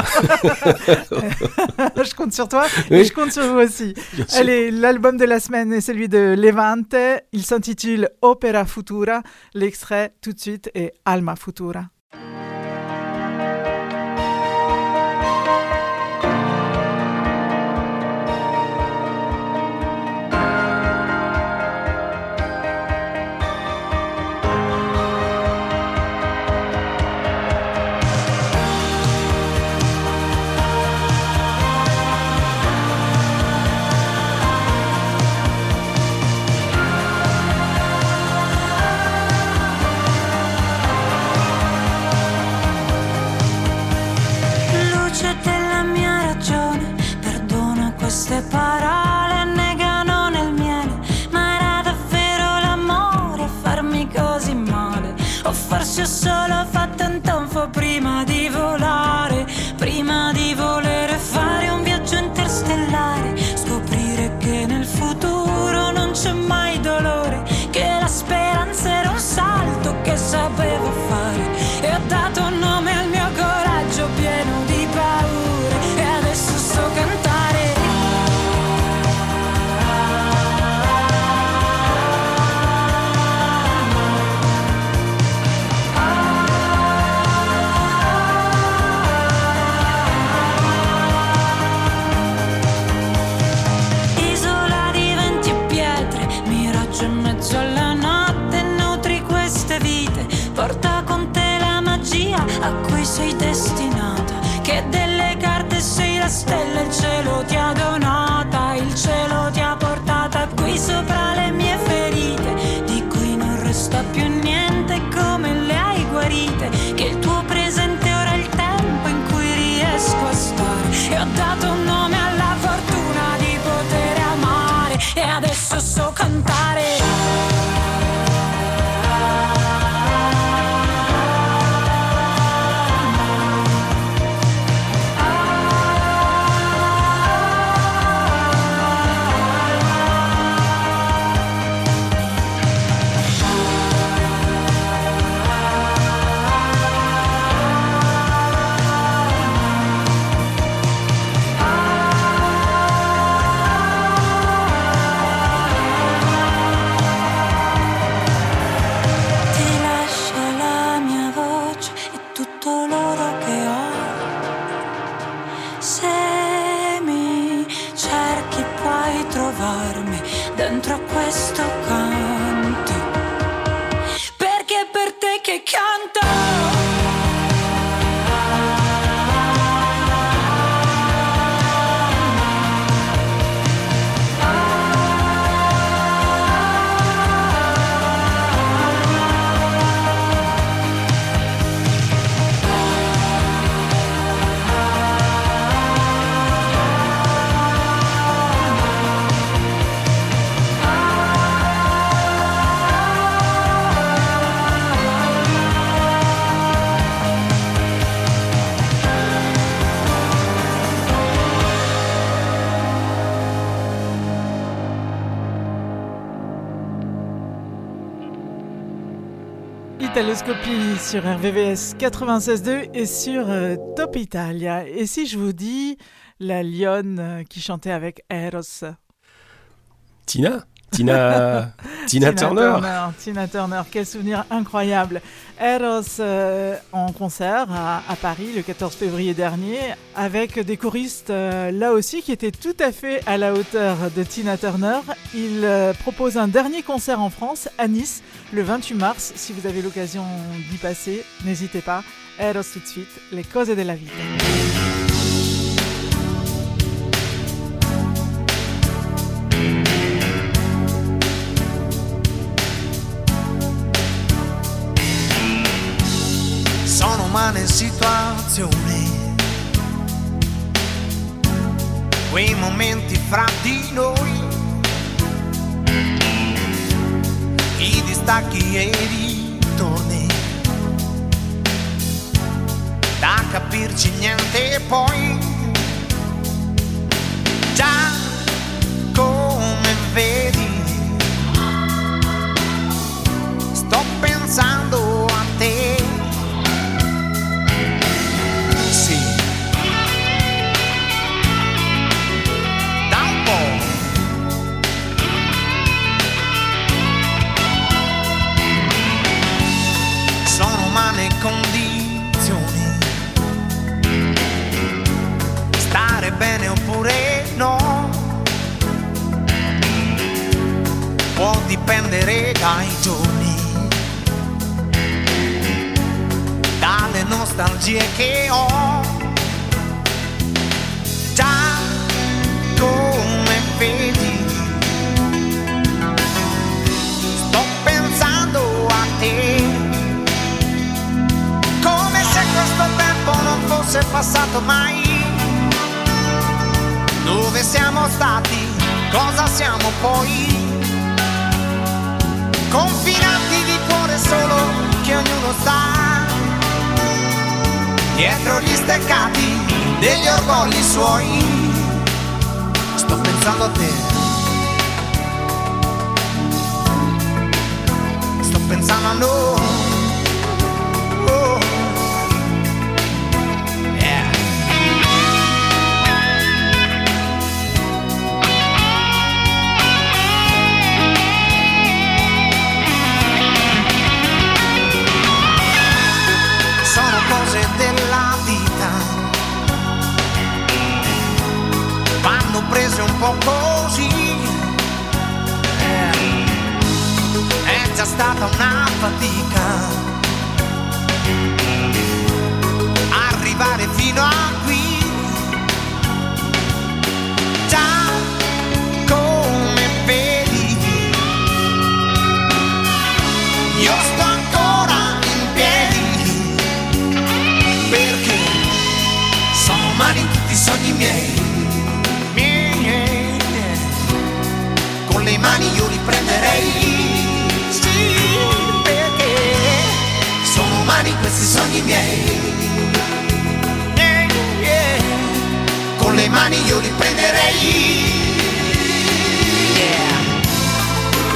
je compte sur toi Oui. et je compte sur vous aussi. Allez, l'album de la semaine est celui de Levante. Il s'intitule Opera Futura. L'extrait tout de suite est Alma Futura. Italoscopie sur RVVS 96.2 et sur euh, Top Italia. Et si je vous dis la lionne euh, qui chantait avec Eros? Tina? Tina, Tina Turner. Tina Turner, quel souvenir incroyable. Eros euh, en concert à, à Paris le 14 février dernier avec des choristes euh, là aussi qui étaient tout à fait à la hauteur de Tina Turner. Il euh, propose un dernier concert en France à Nice le 28 mars. Si vous avez l'occasion d'y passer, n'hésitez pas. Eros tout de suite, les causes de la vie. Quei momenti fra di noi, i distacchi e i ritorni, da capirci niente poi, già dipendere dai giorni. dalle nostalgie che ho. Già come vedi, sto pensando a te. Come se questo tempo non fosse passato mai. Dove siamo stati? Cosa siamo poi? Confinati di cuore solo che ognuno sta dietro gli steccati degli orgogli suoi. Sto pensando a te. Sto pensando a noi. Po' così. Eh, È già stata una fatica. fino a qui. Già come vedi, io sto ancora in piedi perché sono umani tutti i sogni miei. Con le mani io li prenderei. Sì, perché sono umani questi sogni miei. Yeah, yeah. Con le mani io li prenderei. Yeah.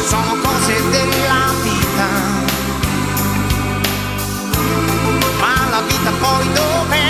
Sono cose della vita. Ma la vita poi? Dov'è?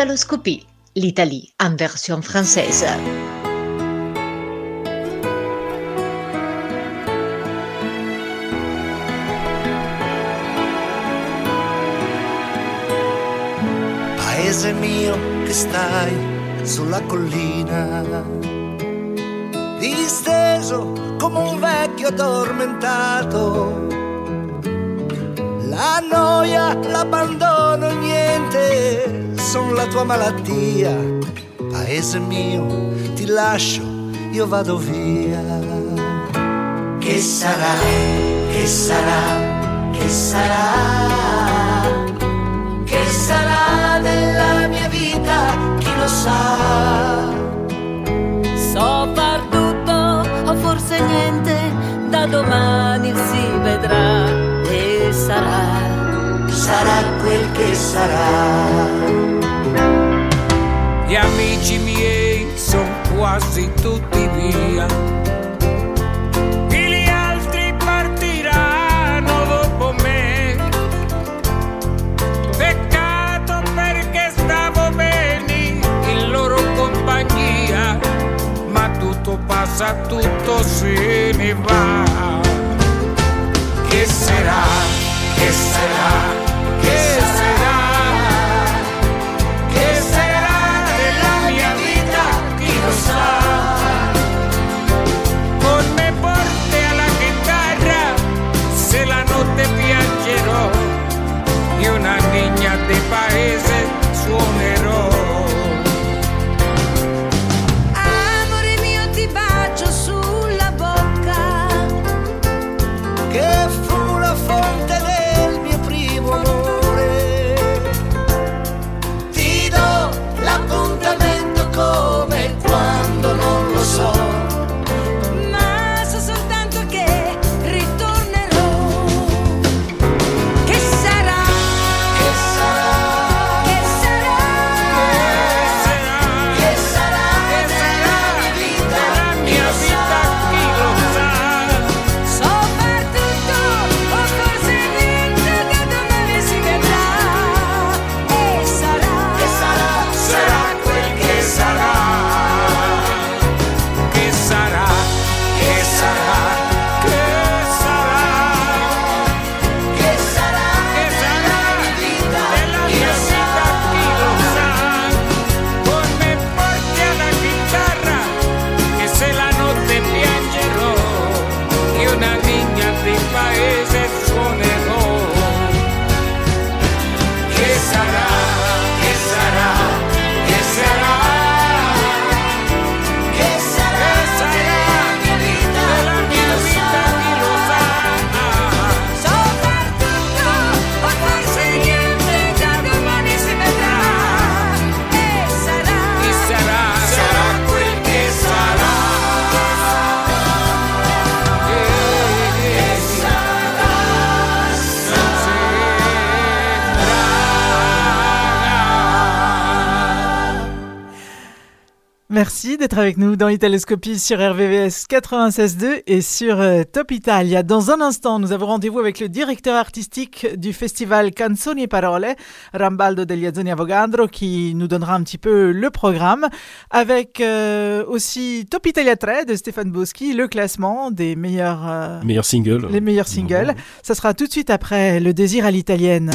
Italoscopie, l'Italie en version française. Paese mio che stai sulla collina, disteso come un vecchio addormentato. La noia, l'abbandono, niente, sono la tua malattia. Paese mio, ti lascio, io vado via. Che sarà, che sarà, che sarà? Che sarà della mia vita, chi lo sa? So far tutto o forse niente, da domani si vedrà e sarà, sarà quel che sarà. Gli amici miei sono quasi tutti via. E gli altri partiranno dopo me. Peccato perché stavo bene in loro compagnia. Ma tutto passa, tutto se ne va. Che sarà? Che sarà? Che sarà? D'être avec nous dans Italoscopie sur RVVS 96.2 et sur euh, Top Italia. Dans un instant, nous avons rendez-vous avec le directeur artistique du festival Canzoni e Parole, Rambaldo degli Azzoni Avogadro, qui nous donnera un petit peu le programme, avec euh, aussi Top Italia 3 de Stéphane Boschi, le classement des meilleurs, euh, Meilleur single. les meilleurs singles. Ça sera tout de suite après Le désir à l'italienne.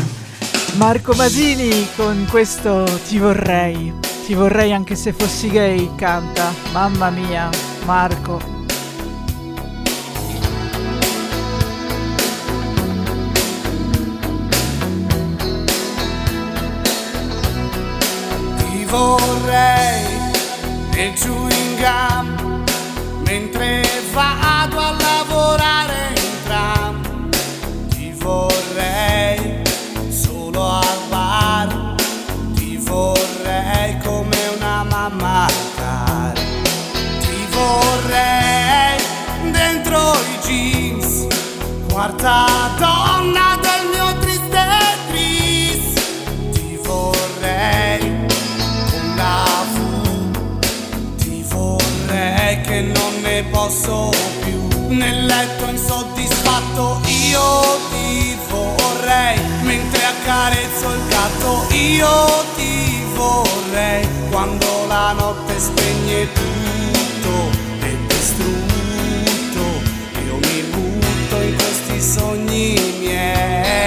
Marco Masini con questo Ti vorrei. Ti vorrei anche se fossi gay, canta. Mamma mia, Marco. Ti vorrei nel chewing gum mentre vado a lavorare in tram. Ti vorrei Quarta donna del mio triste tris. Ti vorrei con la V Ti vorrei che non ne posso più. Nel letto insoddisfatto io ti vorrei. Mentre accarezzo il gatto io ti vorrei. Quando la notte spegne tutto Yeah.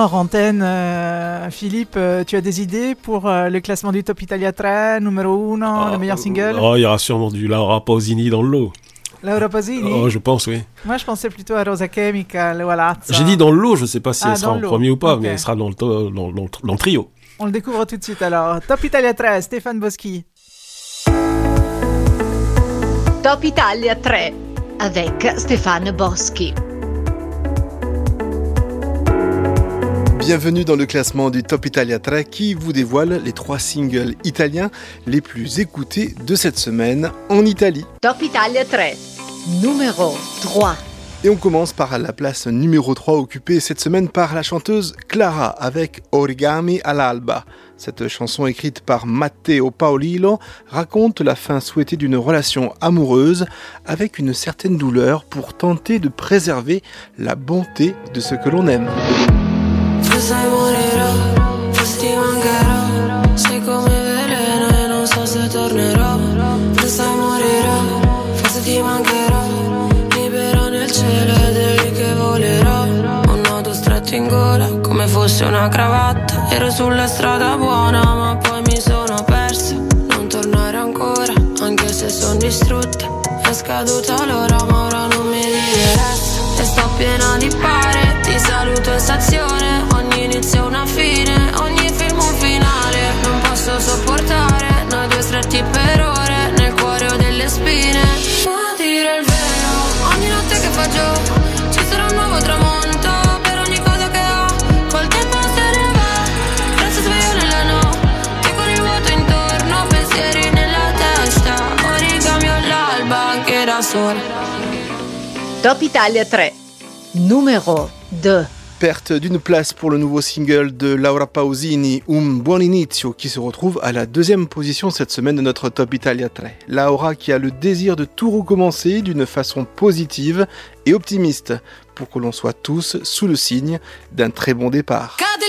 En rantaine, euh, Philippe, euh, tu as des idées pour euh, le classement du Top Italia 3, numéro 1, le meilleur single? Oh, il y aura sûrement du Laura Pausini dans le lot. Laura Pausini? Oh, je pense, oui. Moi je pensais plutôt à Rosa Chemical, voilà. J'ai dit dans le lot, je sais pas si Ah, elle sera en le premier ou pas, mais elle sera dans le, le dans le trio. On le découvre tout de suite alors. Top Italia 3, Stéphane Boschi. Top Italia 3 avec Stéphane Boschi. Bienvenue dans le classement du Top Italia 3 qui vous dévoile les trois singles italiens les plus écoutés de cette semaine en Italie. Top Italia 3, numéro 3. Et on commence par la place numéro 3 occupée cette semaine par la chanteuse Clara avec Origami all'alba. Cette chanson écrite par Matteo Paolillo raconte la fin souhaitée d'une relation amoureuse avec une certaine douleur pour tenter de préserver la bonté de ce que l'on aime. Fosse una cravatta. Ero sulla strada buona ma poi mi sono persa. Non tornare ancora, anche se sono distrutta. È scaduta l'ora ma ora non mi interessa E sto piena di pare, ti saluto in stazione inizio una fine, ogni film un finale. Non posso sopportare, noi due stretti per ore Nel cuore ho delle spine. Ma dire il vero, ogni notte che fa giù Ci sarà un nuovo tramonto. Per ogni cosa che ho Col tempo se ne va, resto sveglio nella notte Con il vuoto intorno, pensieri nella testa. Origami all'alba anche da sola Top Italia 3, numéro 2. Perte d'une place pour le nouveau single de Laura Pausini, Un Buon Inizio, qui se retrouve à la deuxième position cette semaine de notre Top Italia 3. Laura qui a le désir de tout recommencer d'une façon positive et optimiste, pour que l'on soit tous sous le signe d'un très bon départ. Cade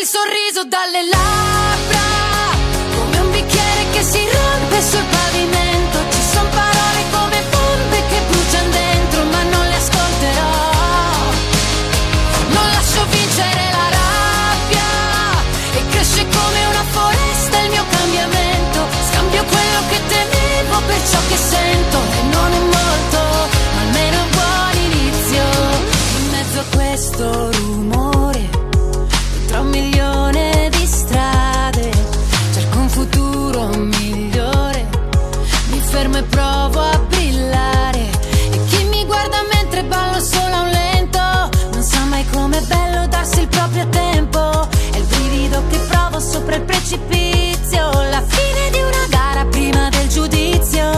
il proprio tempo. È il brivido che provo sopra il precipizio. La fine di una gara prima del giudizio.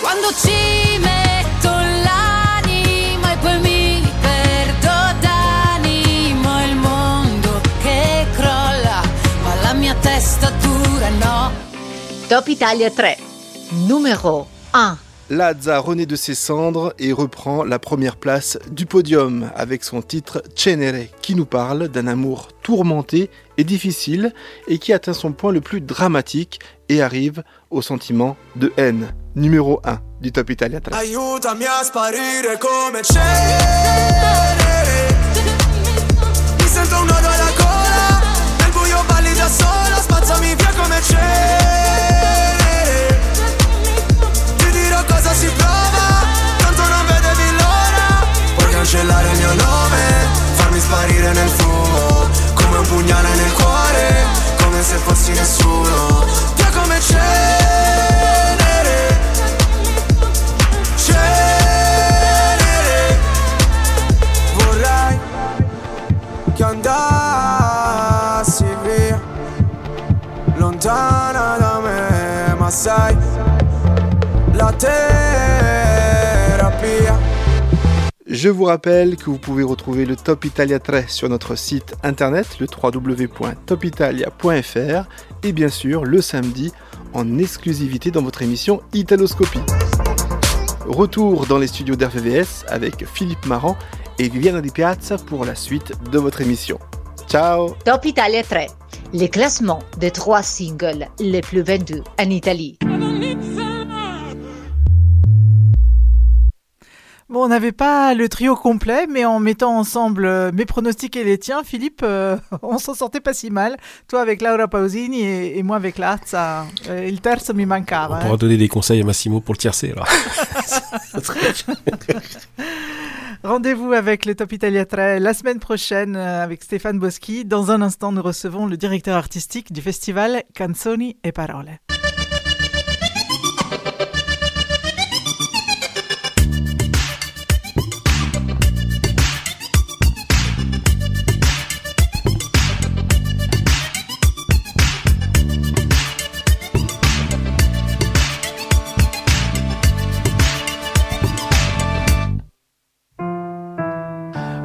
Quando ci metto l'anima e poi mi perdo d'animo il mondo che crolla ma la mia testa dura no. Top Italia 3, numéro 1. Lazza renaît de ses cendres et reprend la première place du podium avec son titre Cenere qui nous parle d'un amour tourmenté et difficile et qui atteint son point le plus dramatique et arrive au sentiment de haine. Numéro 1 du Top Italia 3. Aiutami a sparire come cenere Mi sento un nodo alla gola Nel buio balli da sola Spazzami via come cenere cancellare il mio nome Farmi sparire nel fumo Come un pugnale nel cuore Come se fossi nessuno. Via come cenere Je vous rappelle que vous pouvez retrouver le Top Italia 3 sur notre site internet, le www.topitalia.fr et bien sûr le samedi en exclusivité dans votre émission Italoscopie. Retour dans les studios d'RVVS avec Philippe Marant et Viviana Di Piazza pour la suite de votre émission. Ciao Top Italia 3, le classement des trois singles les plus vendus en Italie. Bon, on n'avait pas le trio complet, mais en mettant ensemble euh, mes pronostics et les tiens, Philippe, euh, on s'en sortait pas si mal. Toi avec Laura Pausini et, et moi avec Lazza. Euh, il terzo mi mancava. On eh. pourra donner des conseils à Massimo pour le tiercé alors. Rendez-vous avec le Top Italia 3 la semaine prochaine euh, avec Stéphane Boschi. Dans un instant, nous recevons le directeur artistique du festival Canzoni e Parole.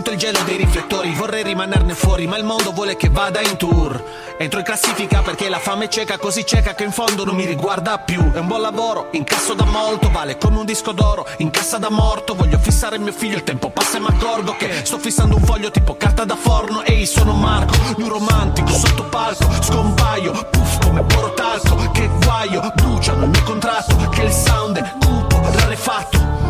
Sento il gelo dei riflettori, vorrei rimanerne fuori, ma il mondo vuole che vada in tour. Entro in classifica perché la fame è cieca, così cieca che in fondo non mi riguarda più. È un buon lavoro, incasso da molto, vale come un disco d'oro, in cassa da morto. Voglio fissare mio figlio, il tempo passa e mi accorgo che sto fissando un foglio tipo carta da forno. Ehi, sono Marco, un romantico, sotto palco, scompaio, puff come porotalco. Che guaio, bruciano il mio contratto, che il sound è cupo, rarefatto.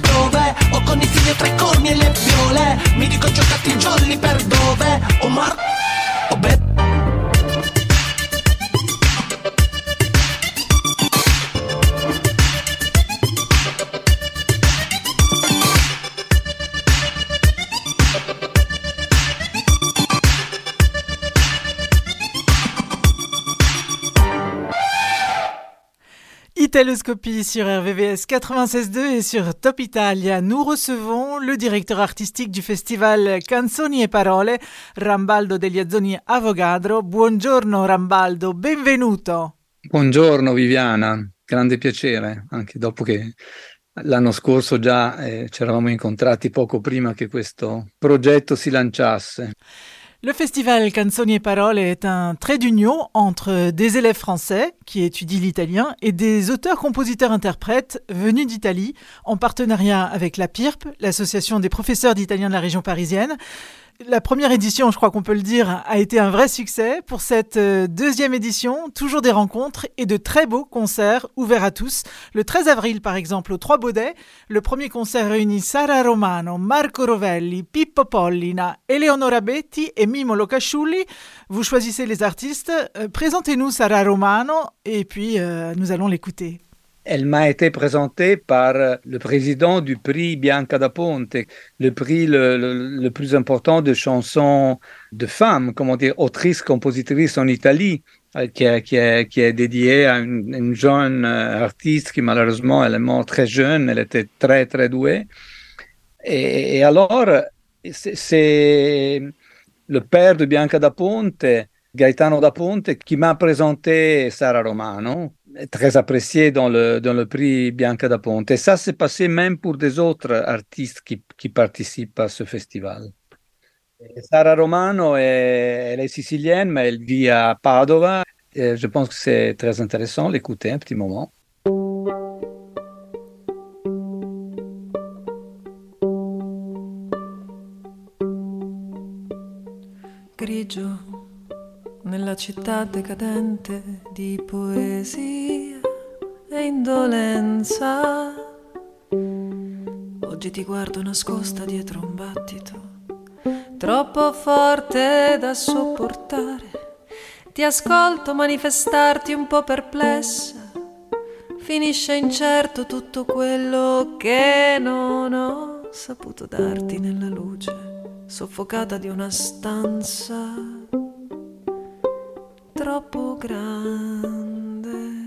dove? Ho con i figli tre corni e le viole. Mi dico giocati i giolli per dove? Omar. Italoscopie sur RVVS 96.2 et sur Top Italia. Nous recevons le directeur artistique du festival Canzoni e Parole, Rambaldo degli Azzoni Avogadro. Buongiorno Rambaldo, benvenuto. Buongiorno Viviana, grande piacere, anche dopo che l'anno scorso già eh, ci eravamo incontrati poco prima che questo progetto si lanciasse. Le festival Canzoni et Paroles est un trait d'union entre des élèves français qui étudient l'italien et des auteurs, compositeurs, interprètes venus d'Italie en partenariat avec la PIRP, l'association des professeurs d'italien de la région parisienne. La première édition, je crois qu'on peut le dire, a été un vrai succès. Pour cette euh, deuxième édition, toujours des rencontres et de très beaux concerts ouverts à tous. Le 13 avril, par exemple, au Trois Baudets, le premier concert réunit Sara Romano, Marco Rovelli, Pippo Pollina, Eleonora Betti et Mimo Locasciulli. Vous choisissez les artistes. Euh, Présentez-nous Sara Romano et puis euh, nous allons l'écouter. Elle m'a été présentée par le président du prix Bianca da Ponte, le prix le, plus important de chansons de femmes, comment dire, autrice, compositrice en Italie, euh, qui est, qui dédié à une, une jeune euh, artiste qui malheureusement elle est morte très jeune, elle était très très douée. Et, et alors, c'est le père de Bianca da Ponte, Gaetano da Ponte, qui m'a présenté Sara Romano, très appréciée dans le, dans le prix Bianca da Ponte. Et ça s'est passé même pour des autres artistes qui, qui participent à ce festival. Sara Romano, est, elle est sicilienne, mais elle vit à Padova. Je pense que c'est très intéressant l'écouter un petit moment. grigio nella città decadente di poesia e indolenza. Oggi ti guardo nascosta dietro un battito troppo forte da sopportare. Ti ascolto manifestarti un po' perplessa. Finisce incerto tutto quello che non ho saputo darti nella luce soffocata di una stanza troppo grande.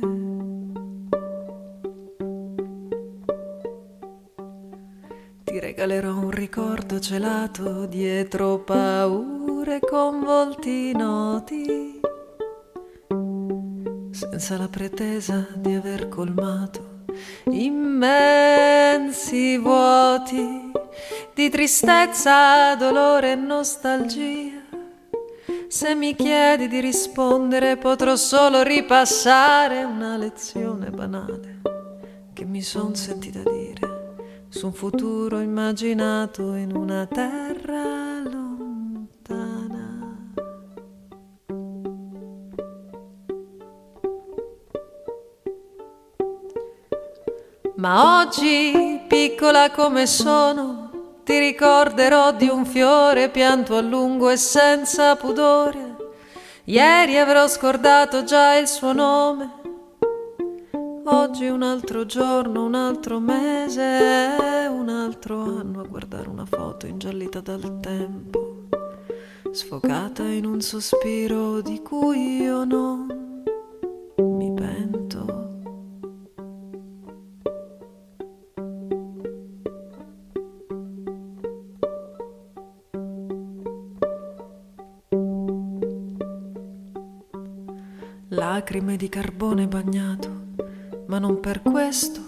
Ti regalerò un ricordo celato dietro paure con volti noti, senza la pretesa di aver colmato immensi vuoti di tristezza, dolore e nostalgia. Se mi chiedi di rispondere potrò solo ripassare una lezione banale che mi son sentita dire su un futuro immaginato in una terra lontana. Ma oggi, piccola come sono, ti ricorderò di un fiore pianto a lungo e senza pudore. Ieri avrò scordato già il suo nome. Oggi un altro giorno, un altro mese, un altro anno a guardare una foto ingiallita dal tempo, sfocata in un sospiro di cui io non mi pento. Lacrime di carbone bagnato, ma non per questo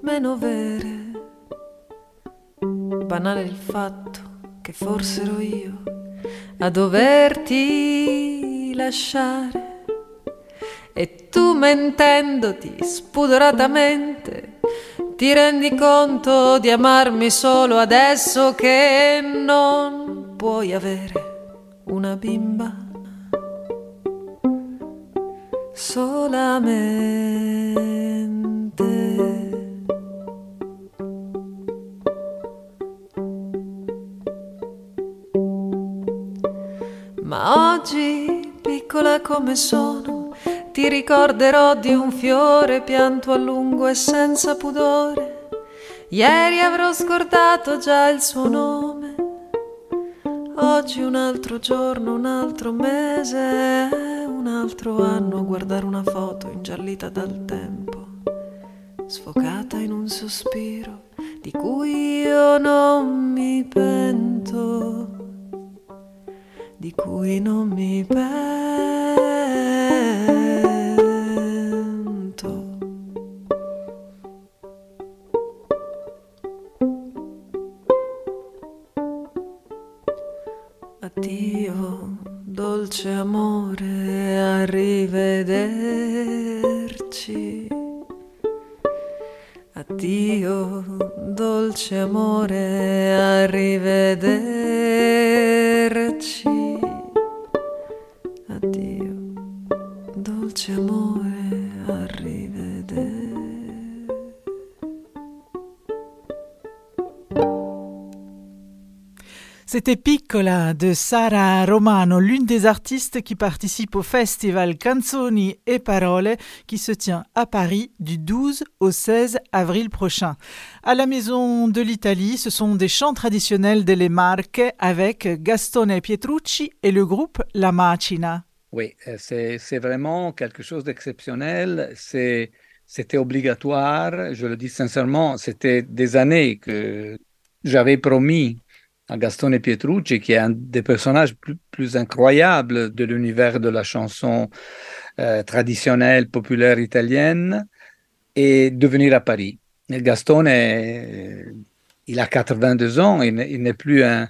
meno vere. Banale il fatto che forse ero io a doverti lasciare e tu mentendoti spudoratamente ti rendi conto di amarmi solo adesso che non puoi avere una bimba solamente. Ma oggi, piccola come sono, ti ricorderò di un fiore pianto a lungo e senza pudore. Ieri avrò scordato già il suo nome. Oggi un altro giorno, un altro mese, un altro anno a guardare una foto ingiallita dal tempo, sfocata in un sospiro di cui io non mi pento, di cui non mi pento. Dolce amore, arrivederci. Addio, dolce amore, arrivederci. Addio, dolce amore, C'était Piccola de Sara Romano, l'une des artistes qui participe au festival Canzoni e Parole qui se tient à Paris du 12 au 16 avril prochain. À la Maison de l'Italie, ce sont des chants traditionnels delle Marche avec Gastone Pietrucci et le groupe La Macina. Oui, euh, c'est vraiment quelque chose d'exceptionnel. C'était obligatoire, je le dis sincèrement, c'était des années que j'avais promis à Gastone Pietrucci, qui est un des personnages plus, incroyables de l'univers de la chanson euh, traditionnelle, populaire italienne, et de venir à Paris. Gastone, il a 82 ans, il n'est plus un,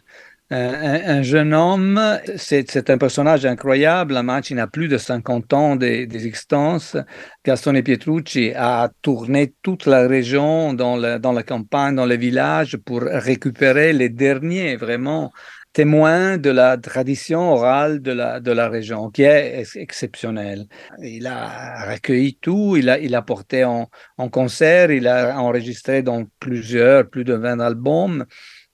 un, un jeune homme, c'est un personnage incroyable. La Macine a plus de 50 ans d'e- d'existence. Gastone Pietrucci a tourné toute la région dans, la campagne, dans les villages pour récupérer les derniers vraiment témoins de la tradition orale de la, région, qui est ex- exceptionnelle. Il a recueilli tout, il a, porté en concert, il a enregistré dans plusieurs, plus de 20 albums.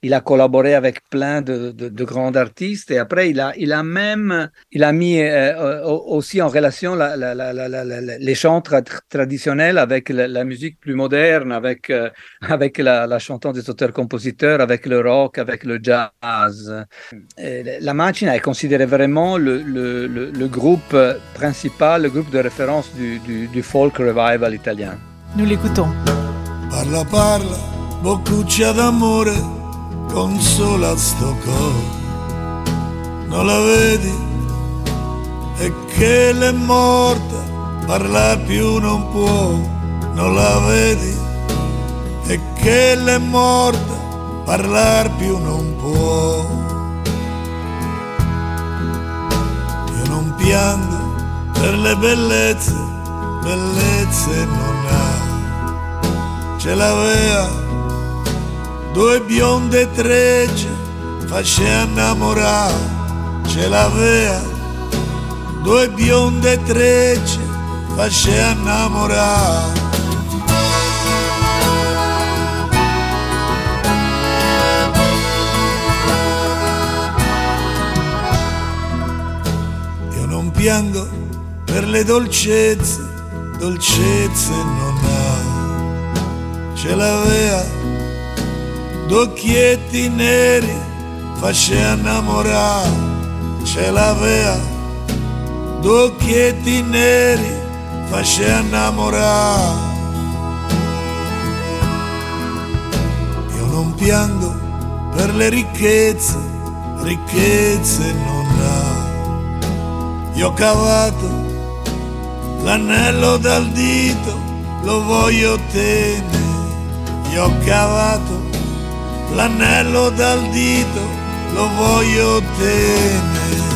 Il a collaboré avec plein de, de, de grands artistes et après il a, il a même il a mis euh, au- aussi en relation la- la- la- la- la- la- les chants tra- traditionnels avec la, la musique plus moderne, avec, euh, avec la, la chanson des auteurs-compositeurs, avec le rock, avec le jazz. Et la Macina est considérée vraiment le, le, le, le groupe principal, le groupe de référence du, du, du folk revival italien. Nous l'écoutons. Parla parla, boccuccia d'amore, consola sto cor. Non la vedi? E che l'è morta, parlar più non può. Non la vedi? E che l'è morta, parlar più non può. Io non piango per le bellezze, bellezze non ha. Ce l'aveva due bionde trecce, faceva innamorare. Ce l'aveva due bionde trecce, faceva innamorare. Io non piango per le dolcezze, dolcezze non ha. Ce l'aveva d'occhietti neri, faceva innamorare. Ce l'aveva d'occhietti neri, faceva innamorare. Io non piango per le ricchezze, ricchezze non ha. Io ho cavato l'anello dal dito, lo voglio tenere. Io ho cavato l'anello dal dito, lo voglio tenere.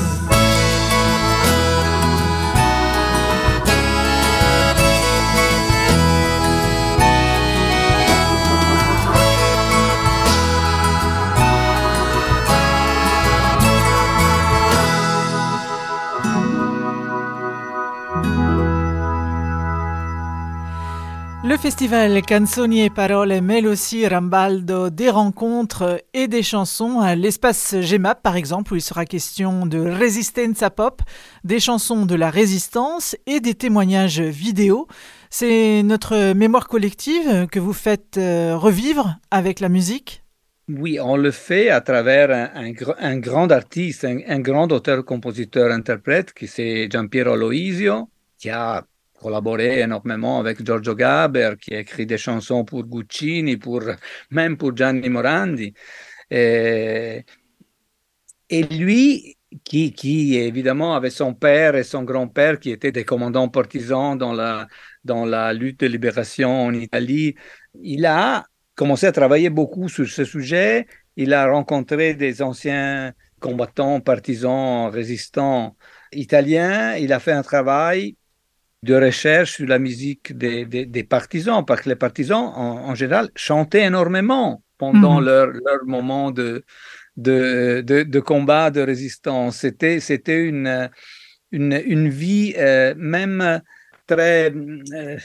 Le festival Canzoni et Paroles mêle aussi Rambaldo des rencontres et des chansons l'espace GEMAP par exemple où il sera question de Resistenza Pop, des chansons de la résistance et des témoignages vidéo. C'est notre mémoire collective que vous faites euh, revivre avec la musique? Oui, on le fait à travers un, un gr- un grand artiste, un, grand auteur, compositeur, interprète, qui c'est Giampiero Aloisio, qui a collaboré énormément avec Giorgio Gaber, qui a écrit des chansons pour Guccini, pour, même pour Gianni Morandi. Et, lui, qui, qui, évidemment avait son père et son grand-père qui étaient des commandants partisans dans la, dans la lutte de libération en Italie, il a commencé à travailler beaucoup sur ce sujet. Il a rencontré des anciens combattants, partisans, résistants italiens. Il a fait un travail de recherche sur la musique des, des, des partisans, parce que les partisans, en, en général, chantaient énormément pendant Mhm. leur, leur moment de, de, de, de combat, de résistance. C'était, c'était une, une, une vie euh, même très... euh,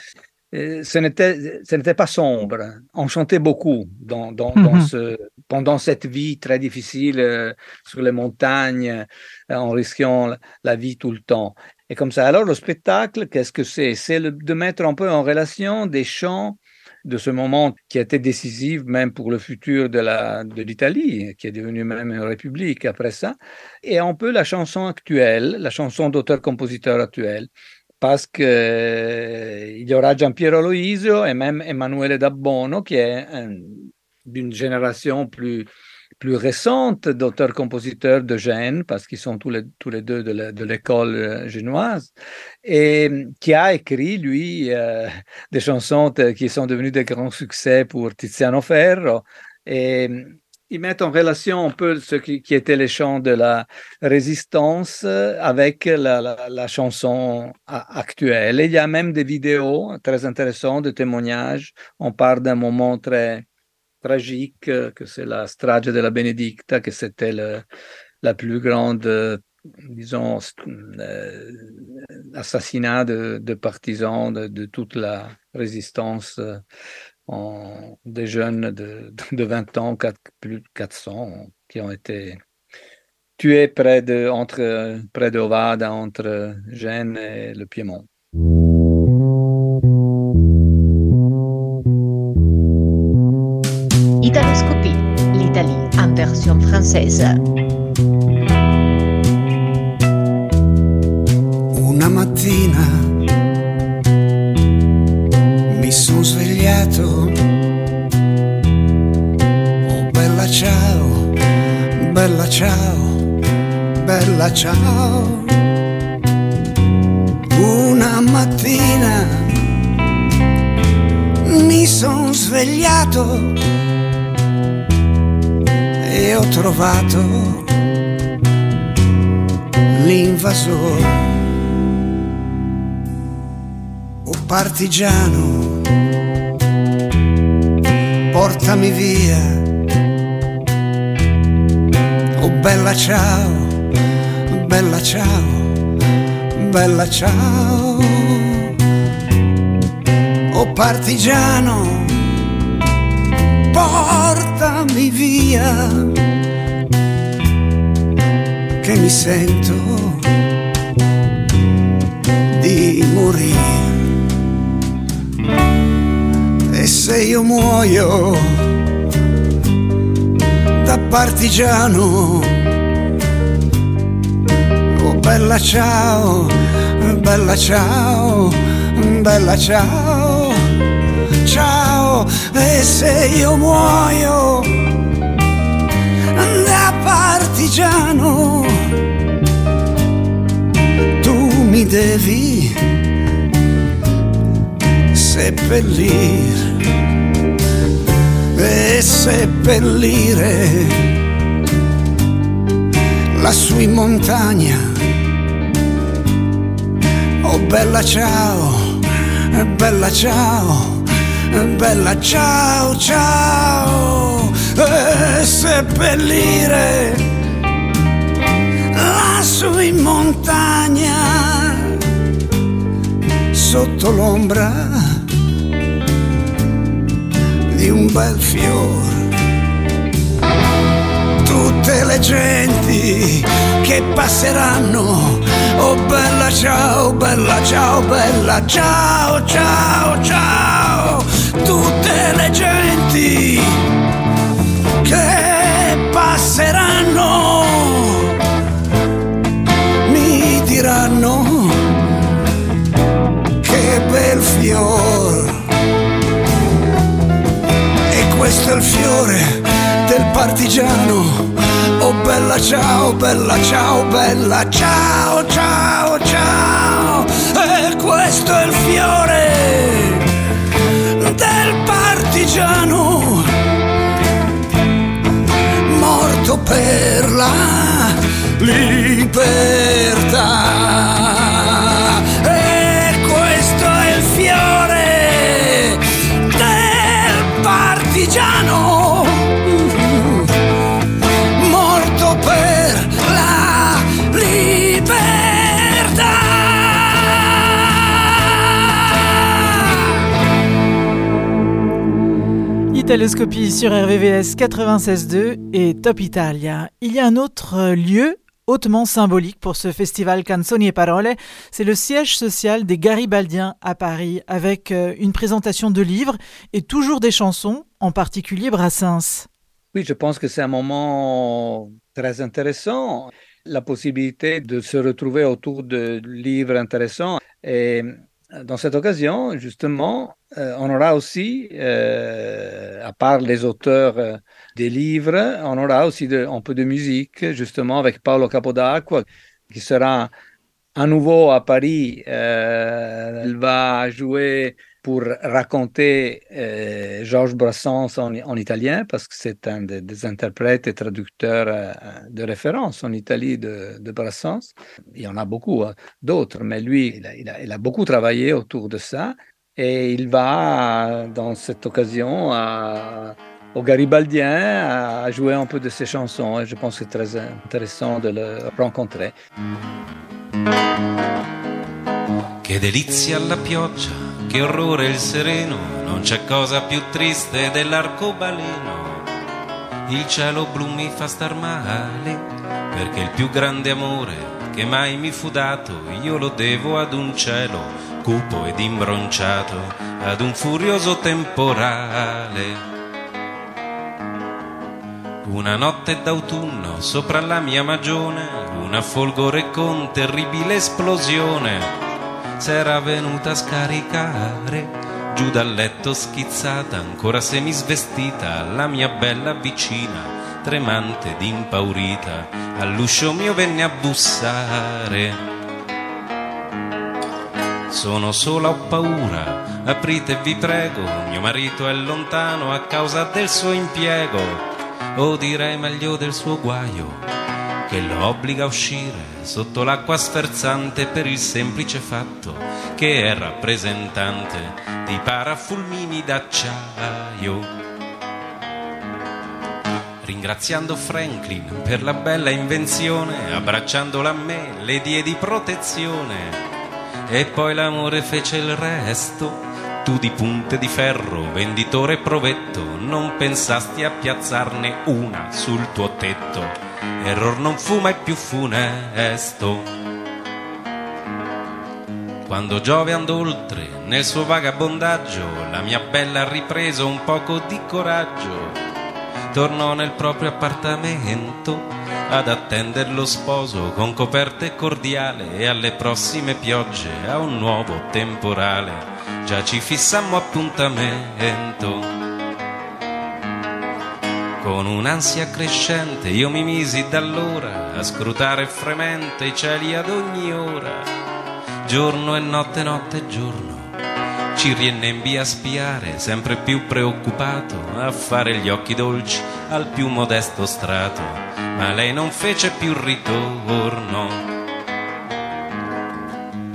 euh, ce n'était, ce n'était pas sombre. On chantait beaucoup dans, dans, dans Mhm. ce, pendant cette vie très difficile euh, sur les montagnes, euh, en risquant la vie tout le temps. Et comme ça, alors le spectacle, qu'est-ce que c'est? C'est de mettre un peu en relation des chants de ce moment qui a été décisif même pour le futur de l'Italie, qui est devenue même une république après ça, et un peu la chanson actuelle, la chanson d'auteur-compositeur actuel, parce que euh, il y aura Giampiero Loisio et même Emanuele Dabbono, qui est un- d'une génération plus plus récente d'auteurs-compositeurs de Gênes, parce qu'ils sont tous les, deux de l'école euh, génoise, et euh, qui a écrit, lui, euh, des chansons qui sont devenues des grands succès pour Tiziano Ferro. Et euh, ils mettent en relation un peu ce qui, qui était les chants de la résistance euh, avec la, chanson actuelle. Il y a même des vidéos très intéressantes, de témoignages. On parle d'un moment très tragique, euh, que c'est la strage de la Benedicta, que c'était la plus grande, euh, disons, euh, assassinat de, partisans de, toute la résistance des jeunes de, de 20 ans, plus de 400, qui ont été tués près de, entre, près de Ovada, entre Gênes et le Piémont. Italoscopie, l'Italie en version française. Una mattina mi sono svegliato. Oh bella ciao, bella ciao, bella ciao. Una mattina mi sono svegliato e ho trovato l'invasore. Oh partigiano, portami via. Oh bella ciao, bella ciao, bella ciao. Oh partigiano, portami via. Che mi sento di morire. E se io muoio da partigiano, oh bella ciao, bella ciao, bella ciao, ciao, e se io muoio partigiano, tu mi devi seppellire e seppellire lassù in montagna. Oh bella ciao, bella ciao, bella ciao, ciao, e seppellire lassù in montagna sotto l'ombra di un bel fiore. Tutte le genti che passeranno, oh bella ciao, bella ciao, bella ciao, ciao, ciao. Tutte le genti penseranno, mi diranno che bel fior. E questo è il fiore del partigiano. Oh bella ciao, bella ciao, bella ciao, ciao, ciao. E questo è il fiore del partigiano per la libertà. Italoscopie sur RVVS 96.2 et Top Italia. Il y a un autre euh, lieu hautement symbolique pour ce festival Canzoni e Parole, c'est le siège social des Garibaldiens à Paris, avec euh, une présentation de livres et toujours des chansons, en particulier Brassens. Oui, je pense que c'est un moment très intéressant, la possibilité de se retrouver autour de livres intéressants. Et dans cette occasion, justement, euh, on aura aussi, euh, à part les auteurs euh, des livres, on aura aussi un peu de musique, justement, avec Paolo Capodacqua, qui sera à nouveau à Paris. Il va jouer pour raconter euh, Georges Brassens en, en italien, parce que c'est un des, interprètes et traducteurs euh, de référence en Italie de, Brassens. Il y en a beaucoup hein, d'autres, mais lui, il a, beaucoup travaillé autour de ça. Et il va, dans cette occasion, au Garibaldien à jouer un peu de ses chansons. Et je pense que c'est très intéressant de le rencontrer. Che delizia la pioggia, che orrore il sereno, non c'è cosa più triste dell'arcobaleno. Il cielo blu mi fa star male, perché il più grande amore che mai mi fu dato, io lo devo ad un cielo cupo ed imbronciato, ad un furioso temporale. Una notte d'autunno sopra la mia magione, una folgore con terribile esplosione s'era venuta a scaricare giù dal letto schizzata, ancora semisvestita, la mia bella vicina, tremante ed impaurita, all'uscio mio venne a bussare. Sono sola, ho paura, aprite vi prego, mio marito è lontano a causa del suo impiego, o direi meglio del suo guaio, che lo obbliga a uscire sotto l'acqua sferzante per il semplice fatto che è rappresentante di parafulmini d'acciaio. Ringraziando Franklin per la bella invenzione, abbracciandola a me le diedi protezione e poi l'amore fece il resto. Tu di punte di ferro, venditore provetto, non pensasti a piazzarne una sul tuo tetto. Error non fu mai più funesto. Quando Giove andò oltre nel suo vagabondaggio, la mia bella ha ripreso un poco di coraggio. Tornò nel proprio appartamento ad attendere lo sposo con coperte cordiale e alle prossime piogge a un nuovo temporale. Già ci fissammo appuntamento. Con un'ansia crescente io mi misi da allora a scrutare fremente i cieli ad ogni ora. Giorno e notte, notte e giorno. Ci riennembi a spiare, sempre più preoccupato, a fare gli occhi dolci al più modesto strato. Ma lei non fece più ritorno.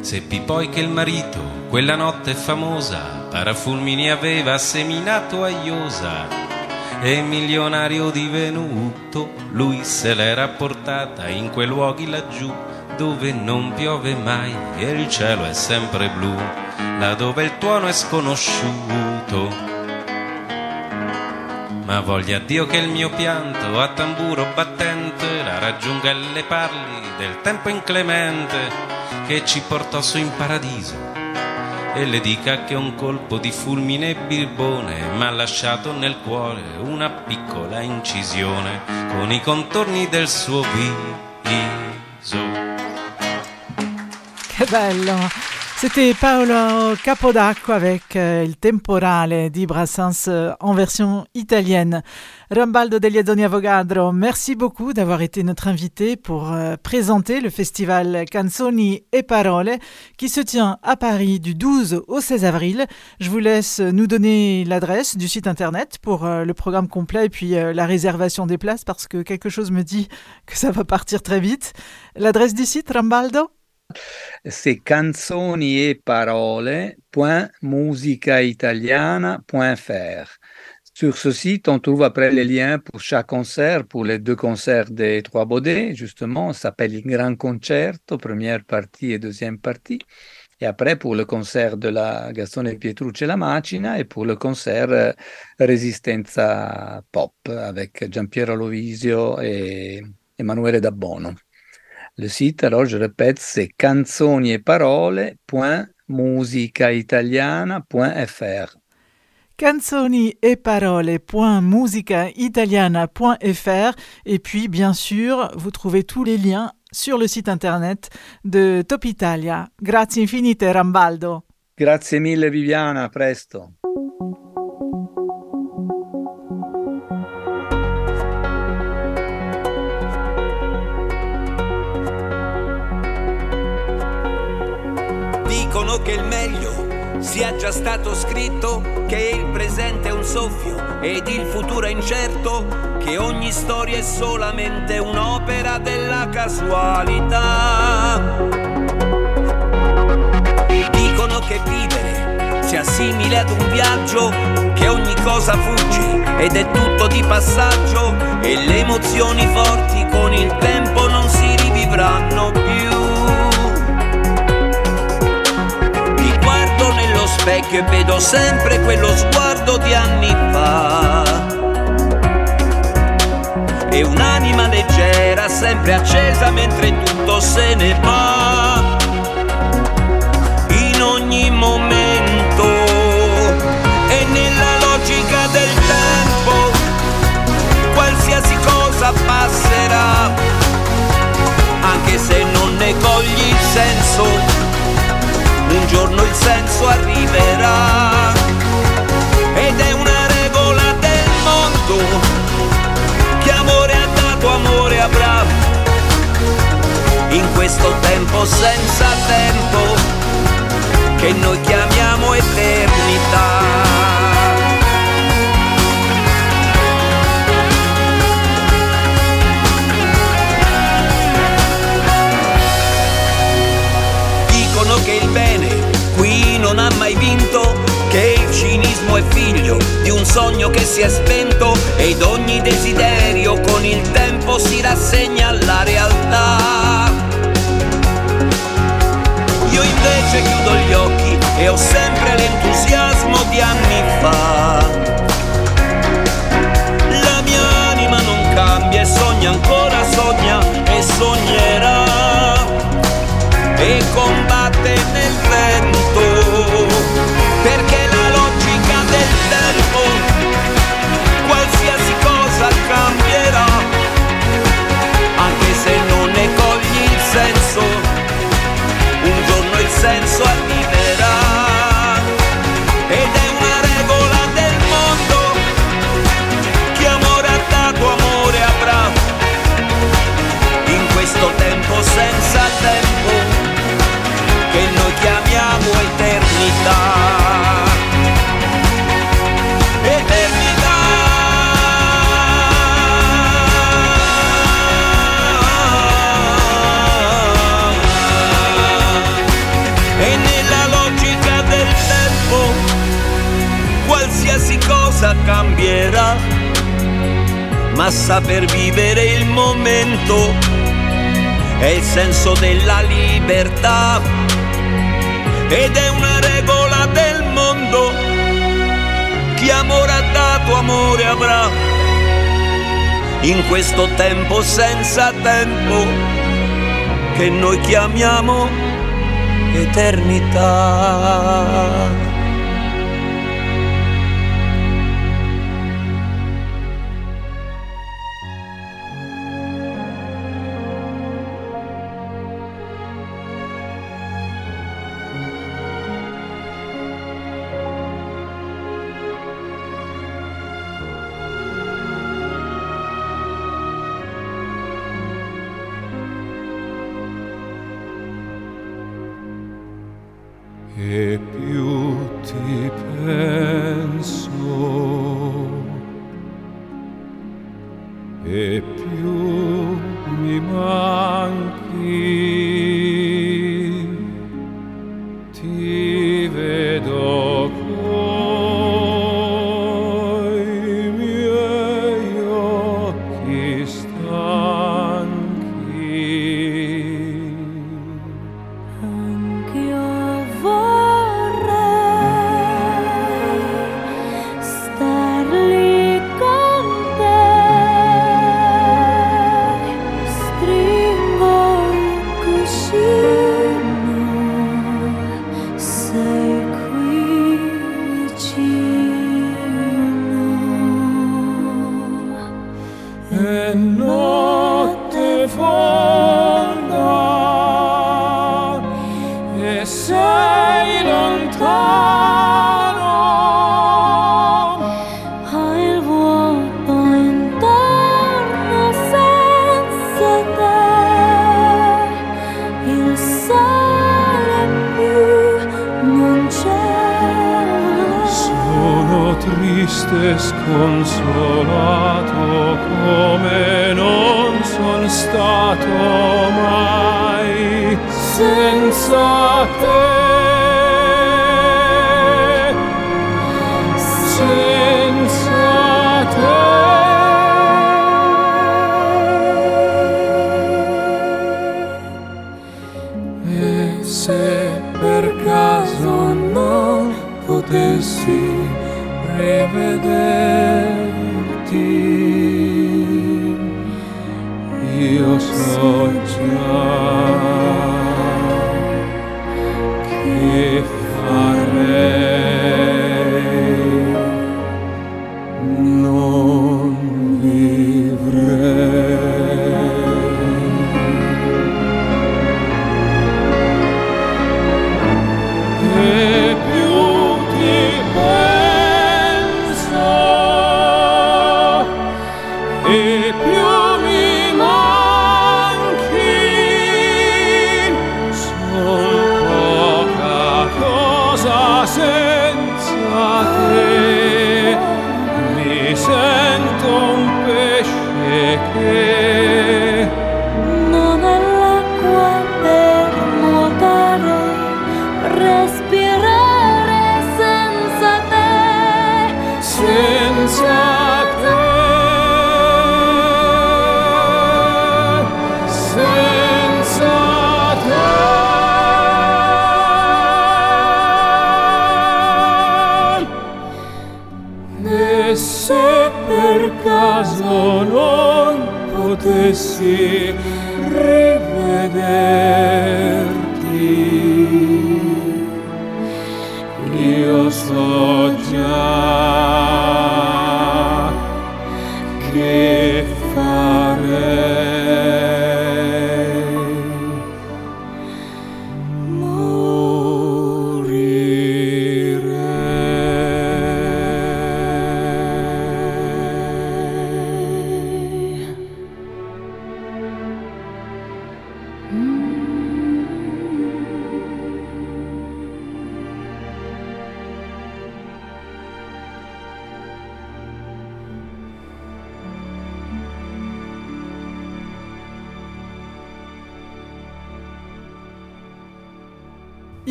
Seppi poi che il marito, quella notte famosa, parafulmini aveva seminato a Iosa. E milionario divenuto, lui se l'era portata in quei luoghi laggiù dove non piove mai e il cielo è sempre blu, là dove il tuono è sconosciuto. Ma voglia Dio che il mio pianto a tamburo battente la raggiunga e le parli del tempo inclemente che ci portò su in paradiso e le dica che un colpo di fulmine birbone m'ha lasciato nel cuore una piccola incisione con i contorni del suo viso. Che bello! C'était Paolo Capodacco avec euh, Il Temporale di Brassens euh, en version italienne. Rambaldo degli Azzoni Avogadro, merci beaucoup d'avoir été notre invité pour euh, présenter le festival Canzoni e Parole qui se tient à Paris du 12 au 16 avril. Je vous laisse nous donner l'adresse du site internet pour le programme complet et puis la réservation des places parce que quelque chose me dit que ça va partir très vite. L'adresse du site, Rambaldo C'est canzoni e parole.musicaitaliana.fr. Sur ce site, on trouve après les liens pour chaque concert, pour les deux concerts des Trois Baudets, justement, ça s'appelle Il Grand Concerto, première partie et deuxième partie. Et après, pour le concert de la Gastone Pietrucci e la Macina et pour le concert euh, Resistenza Pop avec Giampiero Lovisio et Emanuele Dabbono. Le site, alors je répète, c'est canzonieparole.musicaitaliana.fr. canzoni e parole.musicaitaliana.fr et puis bien sûr vous trouvez tous les liens sur le site internet de Top Italia. Grazie infinite Rambaldo. Grazie mille Viviana, a presto. Dicono che il meglio sia già stato scritto, che il presente è un soffio ed il futuro è incerto, che ogni storia è solamente un'opera della casualità. Dicono che vivere sia simile ad un viaggio, che ogni cosa fugge ed è tutto di passaggio e le emozioni forti con il tempo non si rivivranno specchio e vedo sempre quello sguardo di anni fa. E un'anima leggera sempre accesa mentre tutto se ne va. In ogni momento e nella logica del tempo, qualsiasi cosa passerà, anche se non ne cogli il senso, un giorno senso arriverà. Ed è una regola del mondo, che amore ha dato, amore avrà. In questo tempo senza tempo, che noi chiamiamo eternità. Figlio di un sogno che si è spento ed ogni desiderio con il tempo si rassegna alla realtà. Io invece chiudo gli occhi e ho sempre l'entusiasmo di anni fa. La mia anima non cambia e sogna ancora, sogna e sognerà. E combatte nel cambierà, ma saper vivere il momento è il senso della libertà ed è una regola del mondo. Chi amore ha dato, amore avrà. In questo tempo senza tempo che noi chiamiamo eternità.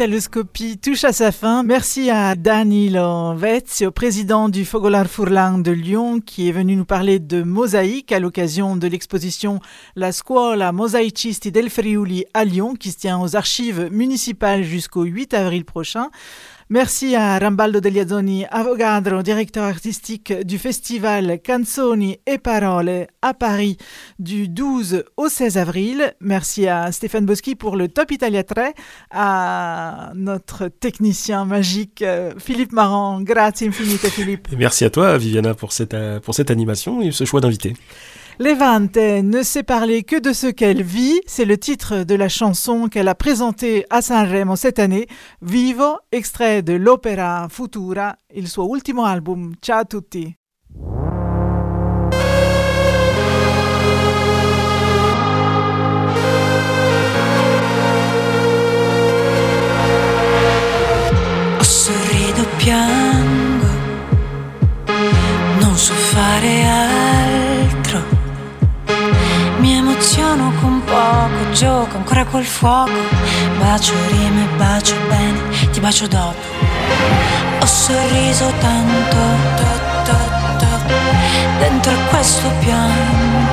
Italoscopie touche à sa fin. Merci à Danilo Vezio, président du Fogolar Furlan de Lyon, qui est venu nous parler de mosaïque à l'occasion de l'exposition La Scuola Mosaicisti del Friuli à Lyon, qui se tient aux archives municipales jusqu'au 8 avril prochain. Merci à Rambaldo Degliazzoni, avogadro, directeur artistique du festival Canzoni e Parole à Paris du 12 au 16 avril. Merci à Stéphane Boschi pour le Top Italia 3, à notre technicien magique euh, Philippe Marant. Grazie infinite Philippe. Et merci à toi, Viviana, pour cette, euh, pour cette animation et ce choix d'invité. Levante ne sait parler que de ce qu'elle vit, c'est le titre de la chanson qu'elle a présentée à Sanremo cette année, Vivo, extrait de l'opera Futura, il suo ultimo album. Ciao a tutti. piango, non so fare altro. Mi emoziono con poco, gioco ancora col fuoco. Bacio rime, bacio bene, ti bacio dopo. Ho sorriso tanto, to, to, to, dentro questo pianto.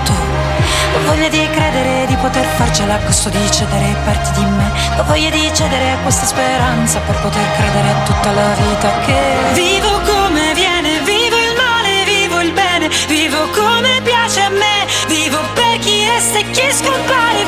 Voglia di credere di poter farcela a costo di cedere parti di me. Ho voglia di cedere questa speranza per poter credere a tutta la vita che vivo come viene, vivo il male, vivo il bene, vivo come piace a me, vivo per chi resta e chi scompare,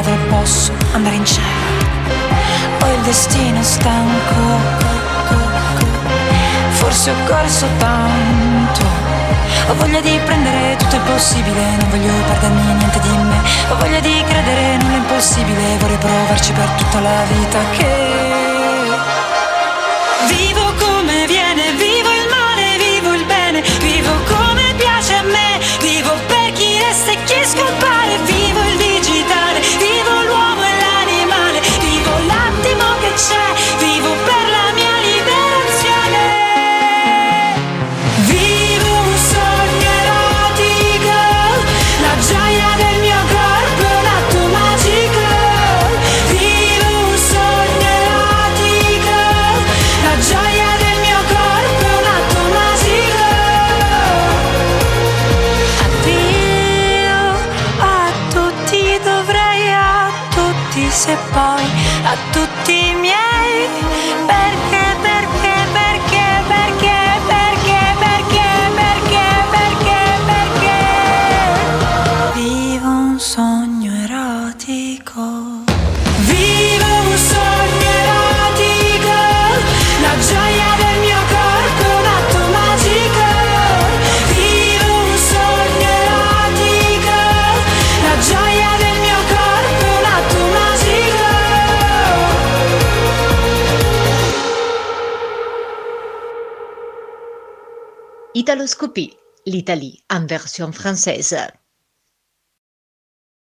Padre, posso andare in cielo. Ho il destino stanco. Forse ho corso tanto. Ho voglia di prendere tutto il possibile, non voglio perdermi niente di me. Ho voglia di credere nulla impossibile, vorrei provarci per tutta la vita che Vivo Italoscopie, l'Italie en version française.